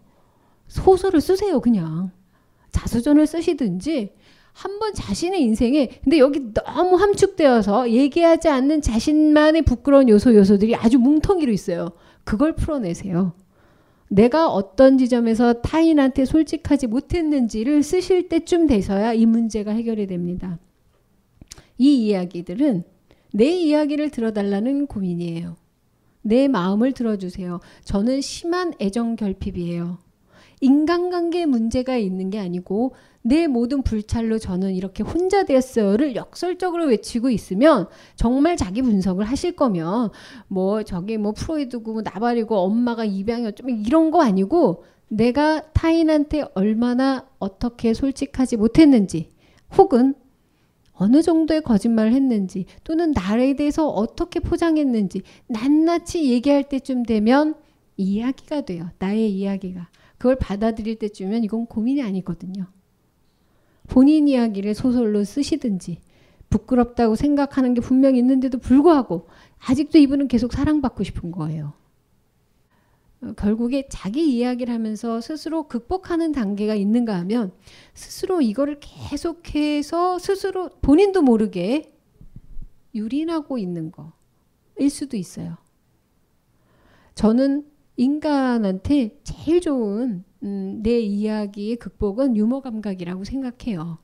소설을 쓰세요 그냥 자수전을 쓰시든지 한번 자신의 인생에 근데 여기 너무 함축되어서 얘기하지 않는 자신만의 부끄러운 요소 요소들이 아주 뭉텅이로 있어요. 그걸 풀어내세요. 내가 어떤 지점에서 타인한테 솔직하지 못했는지를 쓰실 때쯤 돼서야 이 문제가 해결이 됩니다. 이 이야기들은 내 이야기를 들어달라는 고민이에요. 내 마음을 들어주세요. 저는 심한 애정 결핍이에요. 인간관계 문제가 있는 게 아니고 내 모든 불찰로 저는 이렇게 혼자 됐어요를 역설적으로 외치고 있으면 정말 자기 분석을 하실 거면 뭐 저기 뭐 프로이드고 뭐 나발이고 엄마가 입양이었죠 이런 거 아니고 내가 타인한테 얼마나 어떻게 솔직하지 못했는지 혹은 어느 정도의 거짓말을 했는지 또는 나에 대해서 어떻게 포장했는지 낱낱이 얘기할 때쯤 되면 이야기가 돼요. 나의 이야기가. 그걸 받아들일 때쯤이면 이건 고민이 아니거든요. 본인 이야기를 소설로 쓰시든지 부끄럽다고 생각하는 게 분명히 있는데도 불구하고 아직도 이분은 계속 사랑받고 싶은 거예요. 어, 결국에 자기 이야기를 하면서 스스로 극복하는 단계가 있는가 하면 스스로 이거를 계속해서 스스로 본인도 모르게 유린하고 있는 거일 수도 있어요. 저는 인간한테 제일 좋은 음, 내 이야기의 극복은 유머 감각이라고 생각해요.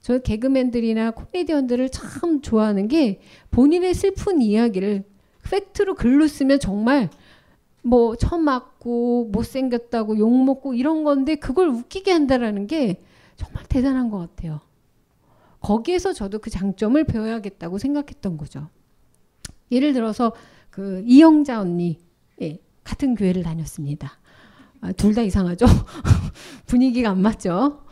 저 개그맨들이나 코미디언들을 참 좋아하는 게 본인의 슬픈 이야기를 팩트로 글로 쓰면 정말 뭐 처음 맞고 못생겼다고 욕먹고 이런 건데 그걸 웃기게 한다라는 게 정말 대단한 것 같아요. 거기에서 저도 그 장점을 배워야겠다고 생각했던 거죠. 예를 들어서 그 이영자 언니 예, 같은 교회를 다녔습니다. 아, 둘 다 이상하죠? (laughs) 분위기가 안 맞죠?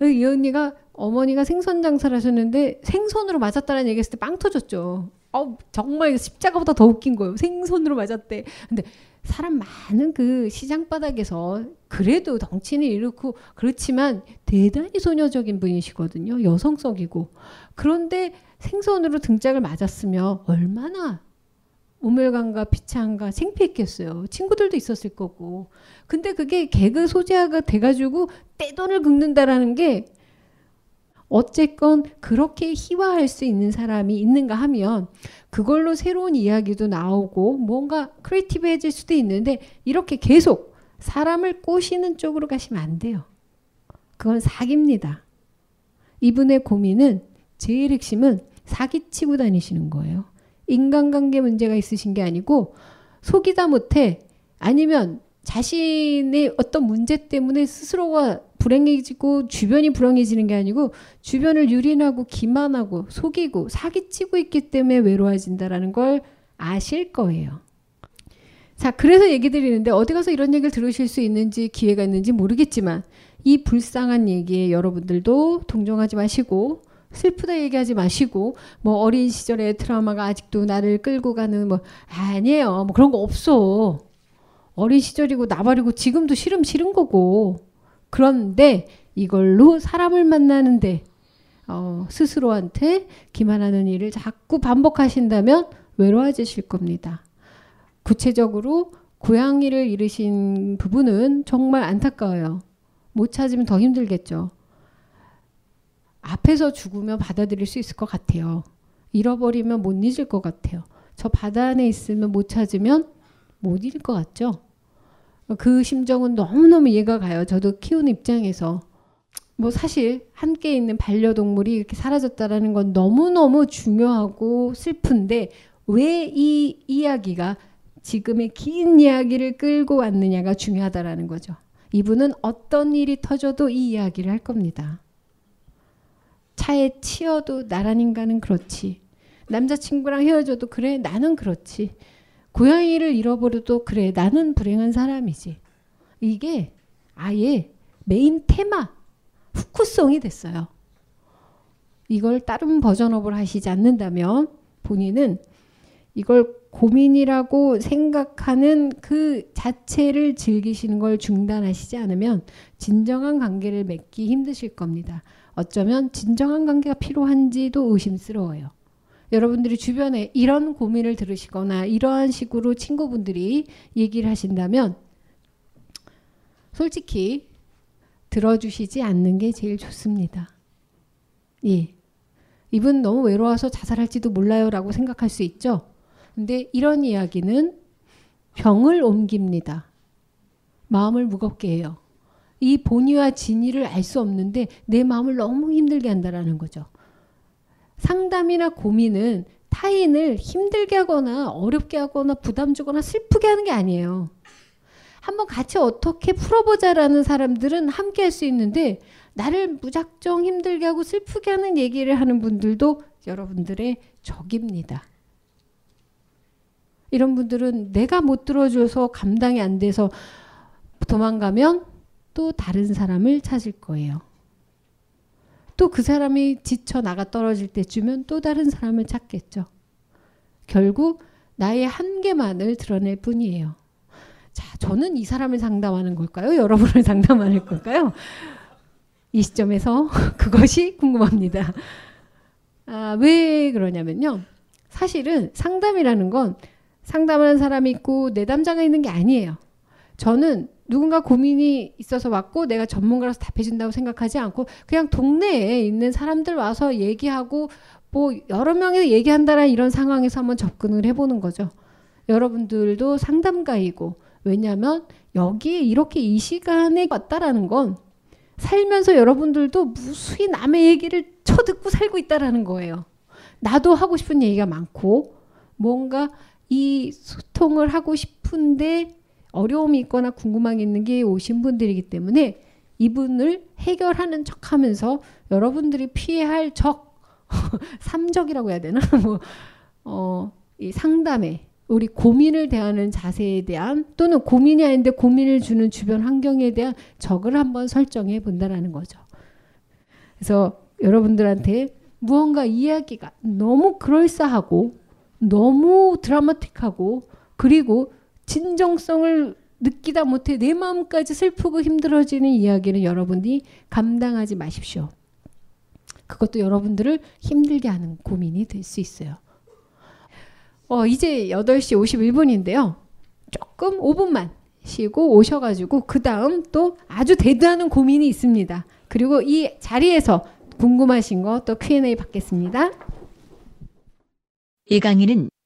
이 언니가 어머니가 생선 장사를 하셨는데 생선으로 맞았다는 얘기했을 때 빵 터졌죠. 어, 정말 십자가보다 더 웃긴 거예요. 생선으로 맞았대. 근데 사람 많은 그 시장 바닥에서 그래도 덩치는 이렇고 그렇지만 대단히 소녀적인 분이시거든요. 여성적이고 그런데 생선으로 등짝을 맞았으면 얼마나 우물감과 비창과 생피했겠어요. 친구들도 있었을 거고. 근데 그게 개그 소재가 돼가지고 떼돈을 긁는다라는 게 어쨌건 그렇게 희화할 수 있는 사람이 있는가 하면 그걸로 새로운 이야기도 나오고 뭔가 크리에이티브해질 수도 있는데 이렇게 계속 사람을 꼬시는 쪽으로 가시면 안 돼요. 그건 사기입니다. 이분의 고민은 제일 핵심은 사기치고 다니시는 거예요. 인간관계 문제가 있으신 게 아니고 속이다 못해 아니면 자신의 어떤 문제 때문에 스스로가 불행해지고 주변이 불행해지는 게 아니고 주변을 유린하고 기만하고 속이고 사기치고 있기 때문에 외로워진다라는 걸 아실 거예요. 자, 그래서 얘기 드리는데 어디 가서 이런 얘기를 들으실 수 있는지 기회가 있는지 모르겠지만 이 불쌍한 얘기에 여러분들도 동정하지 마시고 슬프다 얘기하지 마시고 뭐 어린 시절의 트라우마가 아직도 나를 끌고 가는 뭐 아니에요. 뭐 그런 거 없어. 어린 시절이고 나발이고 지금도 싫음 싫은 거고 그런데 이걸로 사람을 만나는데 어, 스스로한테 기만하는 일을 자꾸 반복하신다면 외로워지실 겁니다. 구체적으로 고양이를 잃으신 부분은 정말 안타까워요. 못 찾으면 더 힘들겠죠. 앞에서 죽으면 받아들일 수 있을 것 같아요. 잃어버리면 못 잊을 것 같아요. 저 바다 안에 있으면 못 찾으면 못 잃을 것 같죠? 그 심정은 너무너무 이해가 가요. 저도 키우는 입장에서. 뭐 사실 함께 있는 반려동물이 이렇게 사라졌다라는 건 너무너무 중요하고 슬픈데 왜 이 이야기가 지금의 긴 이야기를 끌고 왔느냐가 중요하다라는 거죠. 이분은 어떤 일이 터져도 이 이야기를 할 겁니다. 차에 치여도 나란 인간은 그렇지. 남자친구랑 헤어져도 그래 나는 그렇지. 고양이를 잃어버려도 그래 나는 불행한 사람이지. 이게 아예 메인 테마 후크송이 됐어요. 이걸 다른 버전업을 하시지 않는다면 본인은 이걸 고민이라고 생각하는 그 자체를 즐기시는 걸 중단하시지 않으면 진정한 관계를 맺기 힘드실 겁니다. 어쩌면 진정한 관계가 필요한지도 의심스러워요. 여러분들이 주변에 이런 고민을 들으시거나 이러한 식으로 친구분들이 얘기를 하신다면 솔직히 들어주시지 않는 게 제일 좋습니다. 예. 이분 너무 외로워서 자살할지도 몰라요 라고 생각할 수 있죠. 근데 이런 이야기는 병을 옮깁니다. 마음을 무겁게 해요. 이 본의와 진의를 알 수 없는데 내 마음을 너무 힘들게 한다라는 거죠. 상담이나 고민은 타인을 힘들게 하거나 어렵게 하거나 부담 주거나 슬프게 하는 게 아니에요. 한번 같이 어떻게 풀어보자라는 사람들은 함께 할 수 있는데 나를 무작정 힘들게 하고 슬프게 하는 얘기를 하는 분들도 여러분들의 적입니다. 이런 분들은 내가 못 들어줘서 감당이 안 돼서 도망가면 또 다른 사람을 찾을 거예요. 또 그 사람이 지쳐 나가 떨어질 때쯤은 또 다른 사람을 찾겠죠. 결국 나의 한계만을 드러낼 뿐이에요. 자, 저는 이 사람을 상담하는 걸까요? 여러분을 (laughs) 상담하는 걸까요? 이 시점에서 (laughs) 그것이 궁금합니다. 아, 왜 그러냐면요. 사실은 상담이라는 건 상담하는 사람이 있고 내담자가 있는 게 아니에요. 저는 누군가 고민이 있어서 왔고 내가 전문가라서 답해준다고 생각하지 않고 그냥 동네에 있는 사람들 와서 얘기하고 뭐 여러 명이 얘기한다라는 이런 상황에서 한번 접근을 해보는 거죠. 여러분들도 상담가이고 왜냐하면 여기에 이렇게 이 시간에 왔다라는 건 살면서 여러분들도 무수히 남의 얘기를 쳐듣고 살고 있다라는 거예요. 나도 하고 싶은 얘기가 많고 뭔가 이 소통을 하고 싶은데 어려움이 있거나 궁금한 게 있는 게 오신 분들이기 때문에 이분을 해결하는 척 하면서 여러분들이 피해할 적, (laughs) 삼적이라고 해야 되나? (laughs) 뭐, 어, 이 상담에 우리 고민을 대하는 자세에 대한 또는 고민이 아닌데 고민을 주는 주변 환경에 대한 적을 한번 설정해 본다라는 거죠. 그래서 여러분들한테 무언가 이야기가 너무 그럴싸하고 너무 드라마틱하고 그리고 진정성을 느끼다 못해 내 마음까지 슬프고 힘들어지는 이야기는 여러분이 감당하지 마십시오. 그것도 여러분들을 힘들게 하는 고민이 될 수 있어요. 어, 이제 8시 51분인데요. 조금 5분만 쉬고 오셔가지고 그 다음 또 아주 대두하는 고민이 있습니다. 그리고 이 자리에서 궁금하신 거 또 Q&A 받겠습니다. 이 강의는